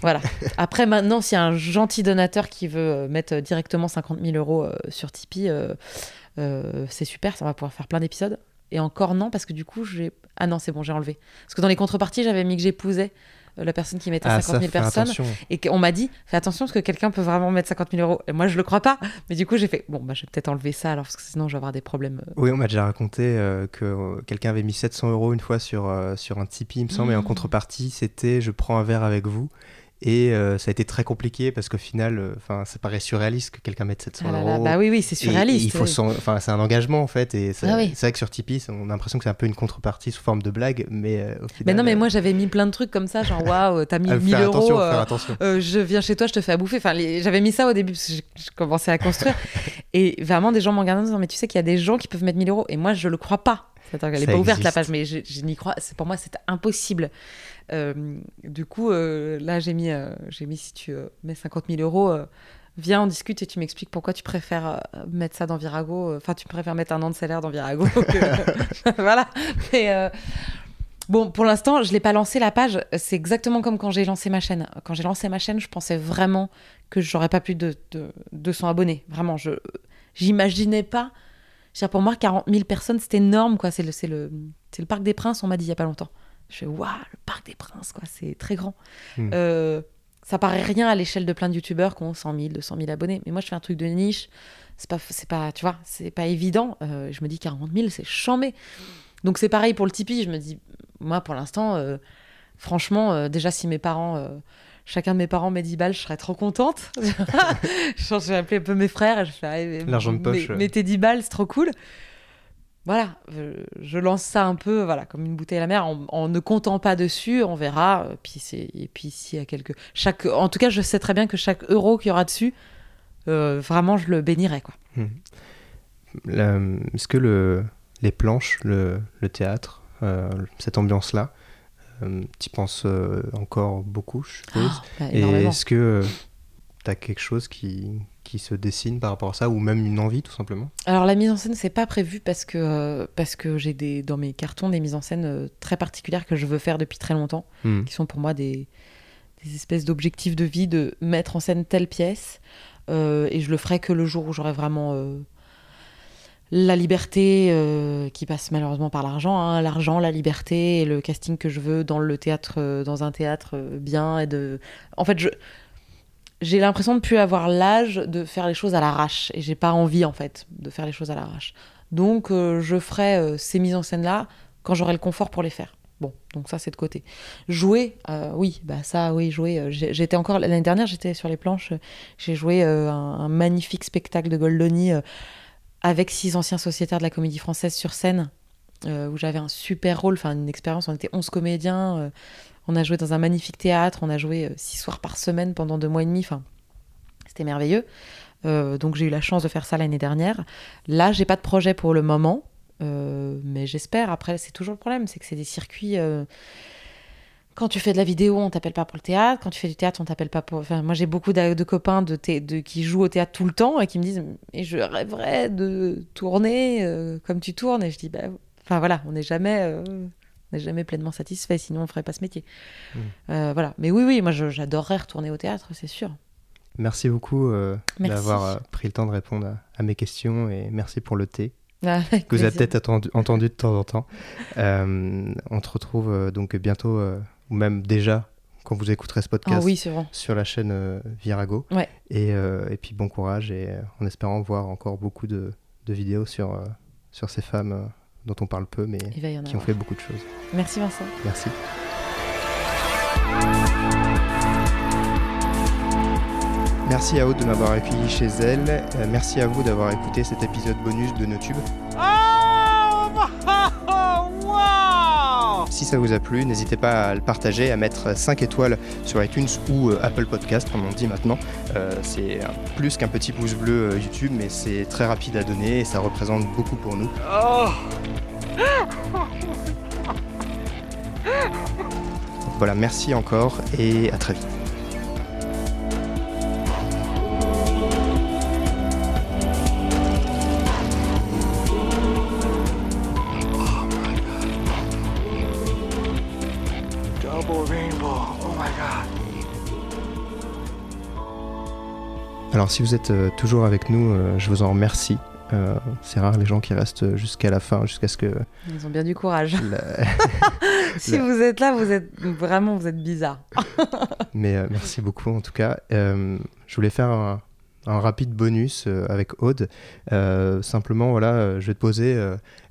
Voilà. <laughs> Après, maintenant, s'il y a un gentil donateur qui veut mettre directement 50 000 euros sur Tipeee, euh, c'est super, ça va pouvoir faire plein d'épisodes. Et encore non, parce que du coup, j'ai. Ah non, c'est bon, j'ai enlevé. Parce que dans les contreparties, j'avais mis que j'épousais euh, la personne qui mettait 50 000 personnes. Et qu'on m'a dit, fais attention parce que quelqu'un peut vraiment mettre 50 000 euros. Et moi, je le crois pas. Mais du coup, j'ai fait, bon, bah, je vais peut-être enlever ça alors, parce que sinon, je vais avoir des problèmes. Euh. Oui, on m'a déjà raconté que quelqu'un avait mis 700 euros une fois sur, sur un Tipeee, il me semble, et en mmh. contrepartie, c'était je prends un verre avec vous. Et euh, ça a été très compliqué parce qu'au final, euh, ça paraît surréaliste que quelqu'un mette 700 ah euros. Bah oui, oui, c'est surréaliste. il faut, enfin, c'est un engagement en fait. Et ah c'est vrai que sur Tipeee, on a l'impression que c'est un peu une contrepartie sous forme de blague, mais euh, au final. Mais non, mais moi j'avais mis plein de trucs comme ça, genre waouh, t'as mis 1000 <laughs> ah, euros. Attention, je viens chez toi, je te fais à bouffer. Enfin, j'avais mis ça au début parce que je, commençais à construire. <laughs> et vraiment, des gens m'ont regardé en disant, mais tu sais qu'il y a des gens qui peuvent mettre 1000 euros. Et moi, je le crois pas. Elle n'est pas ouverte la page, mais je, n'y crois. Pour moi, c'est impossible. Euh, du coup, euh, là, j'ai mis, euh, j'ai mis si tu mets 50 000 euros, viens, on discute et tu m'expliques pourquoi tu préfères mettre ça dans Virago. Enfin, tu préfères mettre un an de salaire dans Virago. <laughs> <laughs> voilà. Mais bon, pour l'instant, je l'ai pas lancé la page. C'est exactement comme quand j'ai lancé ma chaîne. Quand j'ai lancé ma chaîne, je pensais vraiment que j'aurais pas plus de, de 200 abonnés. Vraiment, je j'imaginais pas pour moi, 40 000 personnes, c'est énorme, quoi. C'est le, c'est le, le Parc des Princes, on m'a dit il y a pas longtemps. Je fais, waouh, le Parc des Princes, quoi, c'est très grand. Hmm. Euh, ça paraît rien à l'échelle de plein de youtubeurs qui ont 100 000, 200 000 abonnés. Mais moi, je fais un truc de niche. C'est pas, c'est pas, tu vois, c'est pas évident. Euh, je me dis 40 000, c'est chambé. Donc c'est pareil pour le Tipeee. Je me dis, moi, pour l'instant, euh, franchement, déjà, si mes parents chacun de mes parents met 10 balles, je serais trop contente. <laughs> je vais appeler un peu mes frères et je fais L'argent de poche. Mettez 10 balles, c'est trop cool. Voilà, je lance ça un peu voilà, comme une bouteille à la mer en, ne comptant pas dessus, on verra. Puis et puis s'il y a quelques. Chaque, en tout cas, je sais très bien que chaque euro qu'il y aura dessus, euh, vraiment, je le bénirai. Quoi. Hmm. Est-ce que le, les planches, le, le théâtre, euh, cette ambiance-là, euh, tu penses euh, encore beaucoup, je suppose? Ah, bah, et est-ce que euh, tu as quelque chose qui, qui se dessine par rapport à ça ou même une envie tout simplement Alors la mise en scène c'est pas prévu parce que parce que j'ai des dans mes cartons des mises en scène très particulières que je veux faire depuis très longtemps hmm. qui sont pour moi des, des espèces d'objectifs de vie de mettre en scène telle pièce et je le ferai que le jour où j'aurai vraiment la liberté euh, qui passe malheureusement par l'argent, hein, l'argent, la liberté et le casting que je veux dans le théâtre, euh, dans un théâtre euh, bien et de. En fait, je j'ai l'impression de plus avoir l'âge de faire les choses à l'arrache et j'ai pas envie en fait de faire les choses à l'arrache. Donc je ferai ces mises en scène là quand j'aurai le confort pour les faire. Bon, donc ça c'est de côté. Jouer, oui, bah ça, oui, jouer. j'étais encore l'année dernière, j'étais sur les planches, j'ai joué un, un, magnifique spectacle de Goldoni avec six anciens sociétaires de la comédie française sur scène. où j'avais un super rôle, enfin une expérience, on était 11 comédiens, on a joué dans un magnifique théâtre, on a joué six soirs par semaine pendant deux mois et demi, enfin c'était merveilleux. donc j'ai eu la chance de faire ça l'année dernière. Là, j'ai pas de projet pour le moment, mais j'espère. Après, c'est toujours le problème, c'est que c'est des circuits quand tu fais de la vidéo, on t'appelle pas pour le théâtre. Quand tu fais du théâtre, on t'appelle pas pour. Enfin, moi, j'ai beaucoup de, copains de, de, qui jouent au théâtre tout le temps et qui me disent Et je rêverais de tourner euh, comme tu tournes. Et je dis bah, Enfin, voilà, on n'est jamais, euh, jamais pleinement satisfait, sinon on ferait pas ce métier. Mmh. Euh, voilà. Mais oui, oui, moi, j'adorerais retourner au théâtre, c'est sûr. Merci beaucoup d'avoir pris le temps de répondre à, mes questions et merci pour le thé. Ah, que vous avez peut-être entendu, de temps en temps. on te retrouve donc bientôt ou même déjà quand vous écouterez ce podcast ah sur la chaîne euh, Virago. Et, euh, et, puis bon courage et euh, en espérant voir encore beaucoup de, de vidéos sur, sur ces femmes dont on parle peu mais qui ont fait beaucoup de choses. Merci Vincent. Merci. Merci à Aude de m'avoir accueilli chez elle. merci à vous d'avoir écouté cet épisode bonus de NoTube. Si ça vous a plu, n'hésitez pas à le partager, à mettre 5 étoiles sur iTunes ou euh, Apple Podcast, comme on dit maintenant. Euh, c'est plus qu'un petit pouce bleu euh, YouTube, mais c'est très rapide à donner et ça représente beaucoup pour nous. Oh. <laughs> voilà, merci encore et à très vite. Alors si vous êtes euh, toujours avec nous, euh, je vous en remercie. Euh, c'est rare les gens qui restent jusqu'à la fin, jusqu'à ce que... Ils ont bien du courage. <laughs> <laughs> si vous êtes là, vous êtes vraiment, vous êtes bizarre. Mais merci beaucoup en tout cas. je voulais faire un, un rapide bonus euh, avec Aude. Euh, simplement, voilà, euh, je vais te poser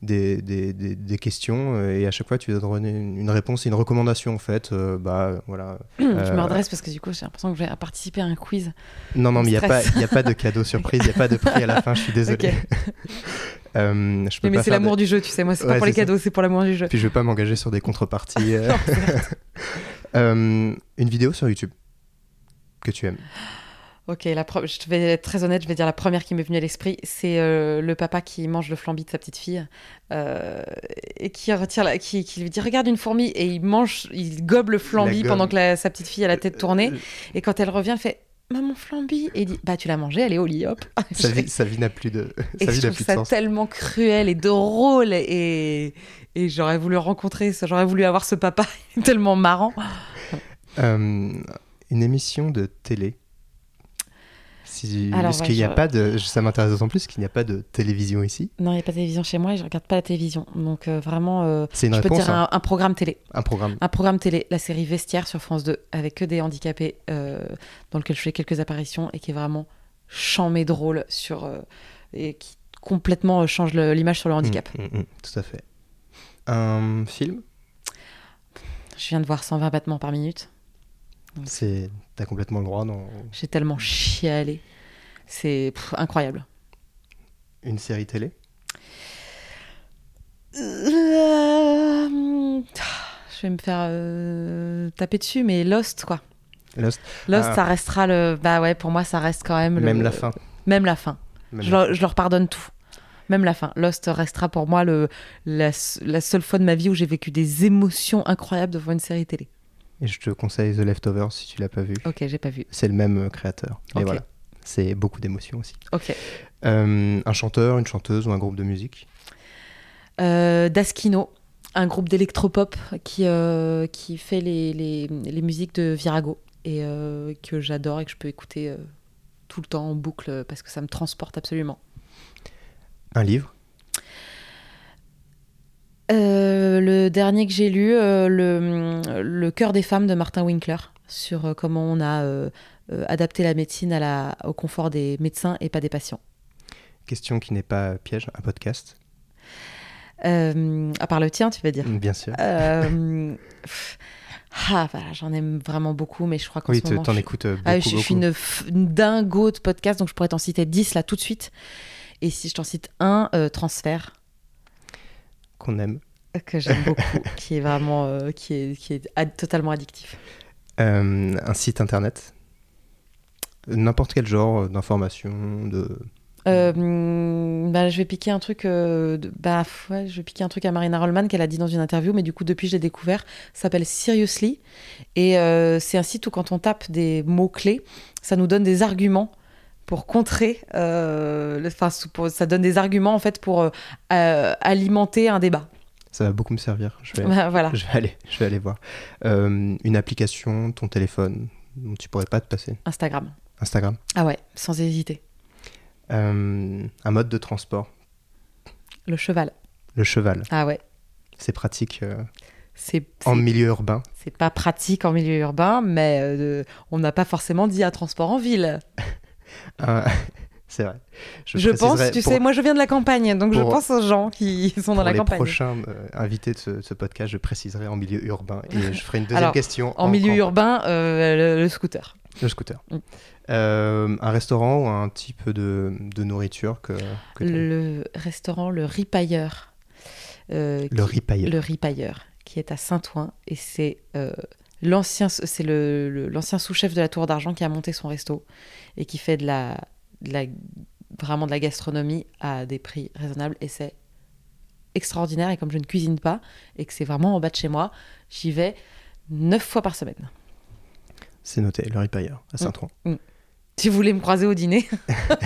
des, des, des, questions et à chaque fois, tu vas donner une, réponse et une recommandation en fait. bah, voilà, <clears throat> je me redresse parce que du coup, j'ai l'impression que je vais participer à un quiz. Non, non, mais il n'y a, pas, a pas de cadeau <laughs> surprise, il n'y a pas de prix à la fin, je suis désolé. <laughs> je peux mais c'est l'amour du jeu, tu sais. Moi, c'est pas pour les cadeaux, c'est pour l'amour du jeu. Puis je vais pas m'engager sur des contreparties. <laughs> une vidéo sur YouTube que tu aimes. Ok, la je vais être très honnête, je vais dire la première qui m'est venue à l'esprit, c'est euh, le papa qui mange le flambi de sa petite fille euh, et qui retire, la... qui, lui dit regarde une fourmi et il mange, il gobe le flambi pendant que sa petite fille a la tête tournée euh, et quand elle revient, elle fait maman flambi et il dit bah tu l'as mangé, elle est au lit hop. <laughs> sa vie, sa vie n'a plus de, <laughs> sa et je trouve ça tellement cruel et drôle et et j'aurais voulu rencontrer, j'aurais voulu avoir ce papa <laughs> tellement marrant. une émission de télé parce qu'il n'y a pas de, ça m'intéresse d'autant plus qu'il n'y a pas de télévision ici. Non, il n'y a pas de télévision chez moi et je regarde pas la télévision. Donc euh, vraiment, euh, c'est une je peux dire hein. un, programme télé. Un programme. Un programme télé, la série Vestiaire sur France 2 avec que des handicapés euh, dans lequel je fais quelques apparitions et qui est vraiment chamé drôle sur et qui complètement change l'image sur le handicap. Mmh, mmh, mmh, tout à fait. Un film? Je viens de voir 120 battements par minute. C'est, t'as complètement le droit. Non J'ai tellement chialé. C'est incroyable. Une série télé euh, Je vais me faire euh, taper dessus, mais Lost, quoi. Lost, Lost ah. ça restera le. Bah ouais, pour moi, ça reste quand même. Même la fin. Même la fin. je, Leur, pardonne tout. Même la fin. Lost restera pour moi le, la, la seule fois de ma vie où j'ai vécu des émotions incroyables devant une série télé. Et je te conseille The Leftovers si tu l'as pas vu. Ok, j'ai pas vu. C'est le même euh, créateur. Et voilà. C'est beaucoup d'émotions aussi. Ok. Euh, un chanteur, une chanteuse ou un groupe de musique? Euh, Daskino, un groupe d'électropop qui, euh, qui fait les, les, les, musiques de Virago et que j'adore et que je peux écouter tout le temps en boucle parce que ça me transporte absolument. Un livre? Euh, le dernier que j'ai lu, euh, le, cœur des femmes de Martin Winkler, sur euh, comment on a adapté la médecine à la, au confort des médecins et pas des patients. Question qui n'est pas piège, un podcast À part le tien, tu veux dire Bien sûr. ah, voilà, j'en aime vraiment beaucoup, mais je crois qu'en oui, ce moment... t'en écoutes beaucoup, ah, Je suis une, une, dingo de podcast, donc je pourrais t'en citer 10 là tout de suite. Et si je t'en cite un, transfert qu'on aime. Que j'aime beaucoup, <laughs> qui est vraiment euh, qui est, qui est ad- totalement addictif. Euh, un site internet N'importe quel genre d'information, de... Euh, hum, bah, je vais piquer un truc. de- bah, ouais, je vais piquer un truc à Marina Rollman qu'elle a dit dans une interview, mais du coup depuis je l'ai découvert. Ça s'appelle Seriously et c'est un site où quand on tape des mots clés, ça nous donne des arguments pour contrer. euh, le- Enfin, pour- ça donne des arguments en fait pour euh, euh, alimenter un débat. Ça va beaucoup me servir. Je vais, Bah, <laughs> voilà. je vais, aller, je vais aller voir. Euh, une application, ton téléphone, dont tu pourrais pas te passer. Instagram. Instagram. Ah ouais, sans hésiter. Euh, un mode de transport. Le cheval. Le cheval. Ah ouais. C'est pratique euh, C'est en milieu urbain. c'est pas pratique en milieu urbain, mais on n'a pas forcément dit un transport en ville. <laughs> Un- <laughs> c'est vrai. Je, pense, tu pour- sais, moi je viens de la campagne, donc je pour- pense aux gens qui <laughs> sont dans pour la les campagne. prochains euh, invités de ce, ce podcast, je préciserai en milieu urbain et je ferai une deuxième Alors, question En milieu campagne. urbain, euh, le, le scooter. Le scooter. Mm. Euh, un restaurant ou un type de, de nourriture que, Le restaurant Le Ripailleur. euh, Le qui- ripailleur. Le Ripailleur, qui est à Saint-Ouen. Et c'est euh, l'ancien c'est le, le- l'ancien sous-chef de la Tour d'Argent qui a monté son resto et qui fait de la, de la, vraiment de la gastronomie à des prix raisonnables. Et c'est extraordinaire. Et comme je ne cuisine pas et que c'est vraiment en bas de chez moi, j'y vais neuf fois par semaine. C'est noté, le ripailleur à Saint-Ouen. Si vous voulez me croiser au dîner?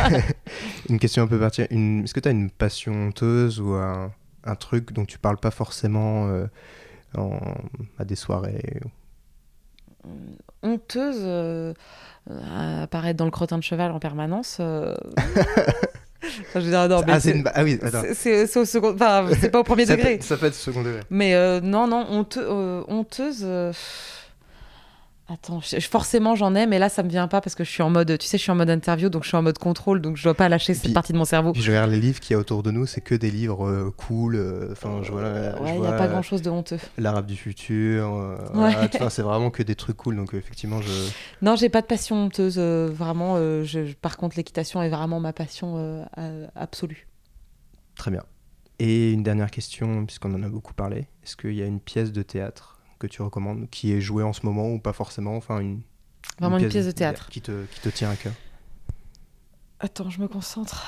<laughs> Une question un peu particulière. Une... Est-ce que tu as une passion honteuse ou un, un truc dont tu parles pas forcément euh, en- à des soirées honteuse euh, à apparaître dans le crottin de cheval en permanence. euh. <laughs> Enfin, je veux dire, non, mais ah, c'est une... ah oui, attends. c'est- au second, enfin, c'est pas au premier ça, degré. peut, ça peut être second degré. Mais euh, non, non, honte- euh, honteuse. Attends, je- forcément j'en ai, mais là ça me vient pas parce que je suis en mode, tu sais, je suis en mode interview, donc je suis en mode contrôle, donc je dois pas lâcher cette Puis- partie de mon cerveau. Puis je regarde les livres qu'il y a autour de nous, c'est que des livres euh, cool. euh, Enfin, je vois, ouais, il y vois, a pas grand chose de honteux. L'arabe du futur. euh, <laughs> voilà, Ouais. vois, c'est vraiment que des trucs cool. Donc, effectivement, je. Non, j'ai pas de passion honteuse, vraiment. je- par contre, l'équitation est vraiment ma passion absolue. Très bien. Et une dernière question, puisqu'on en a beaucoup parlé. Est-ce qu'il y a une pièce de théâtre que tu recommandes qui est jouée en ce moment ou pas forcément Enfin, une. Vraiment une pièce de théâtre. Qui te, qui te tient à cœur. Attends, je me concentre.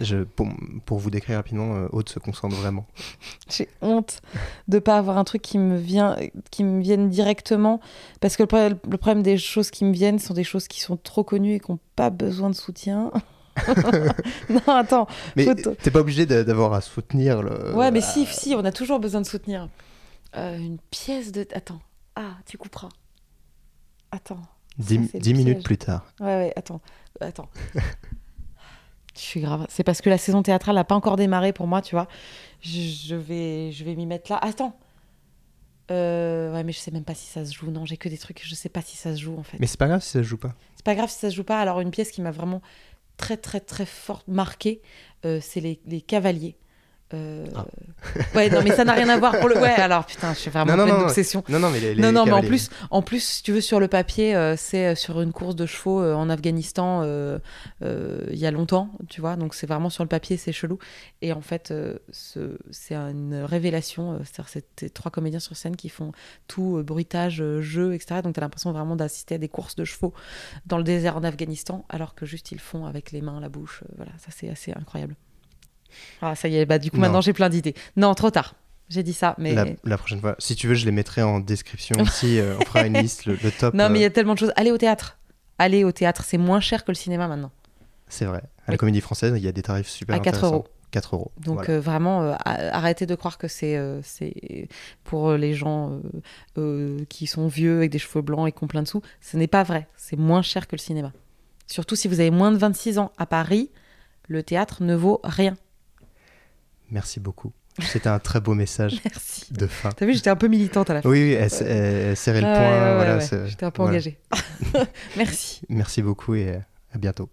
Je, pour, pour vous décrire rapidement, euh, Aude se concentre vraiment. <laughs> J'ai honte de pas avoir un truc qui me vient, qui me vienne directement, parce que le problème, le problème des choses qui me viennent sont des choses qui sont trop connues et qui n'ont pas besoin de soutien. <laughs> <laughs> non, attends. Mais t'es pas obligé d'a- d'avoir à soutenir le. ouais, mais si, si, on a toujours besoin de soutenir. Euh, une pièce de. Attends. Ah, tu couperas. Attends. Dix, Ça, c'est le dix minutes piège. plus tard. Ouais, ouais, attends. Attends. <laughs> Je suis grave. C'est parce que la saison théâtrale n'a pas encore démarré pour moi, tu vois. Je, je vais, je vais m'y mettre là. Attends. Euh, ouais, mais je sais même pas si ça se joue. Non, j'ai que des trucs. Je sais pas si ça se joue en fait. Mais c'est pas grave si ça se joue pas. C'est pas grave si ça se joue pas. Alors, une pièce qui m'a vraiment très, très, très fort marquée, euh, c'est les, les Cavaliers. Euh, Ah. <laughs> Ouais, non, mais ça n'a rien à voir pour le. Ouais, alors putain, je suis vraiment Non, non, pleine d'obsession. Non, non, mais les. les Non, non, mais en plus, en plus, si tu veux, sur le papier, euh, c'est euh, sur une course de chevaux euh, en Afghanistan il y a longtemps, tu vois. Donc c'est vraiment sur le papier, c'est chelou. Et en fait, ce- c'est une révélation. C'est-à-dire, c'est ces trois comédiens sur scène qui font tout, bruitage, jeu, etc. Donc tu as l'impression vraiment d'assister à des courses de chevaux dans le désert en Afghanistan, alors que juste ils font avec les mains, la bouche. voilà, ça c'est assez incroyable. Ah, ça y est, bah du coup Non. maintenant j'ai plein d'idées. Non, trop tard. J'ai dit ça, mais. La, la prochaine fois. Si tu veux, je les mettrai en description <laughs> ici. euh, on fera une liste, le, le top. Non, mais il y euh, a tellement de choses. Allez au théâtre. Allez au théâtre, c'est moins cher que le cinéma maintenant. C'est vrai. À la Oui. comédie française, il y a des tarifs super À 4 intéressants. euros. 4 euros. Donc Voilà. euh, vraiment, euh, arrêtez de croire que c'est euh, c'est pour euh, les gens euh, euh, qui sont vieux avec des cheveux blancs et qui ont plein de sous. Ce n'est pas vrai. C'est moins cher que le cinéma. Surtout si vous avez moins de 26 ans à Paris, le théâtre ne vaut rien. Merci beaucoup. C'était un très beau message <laughs> Merci. de fin. T'as vu, j'étais un peu militante à la fin. Oui, oui, elle, serrait le point. ouais, voilà, ouais. J'étais un peu voilà. engagée. <laughs> Merci. Merci beaucoup et à bientôt.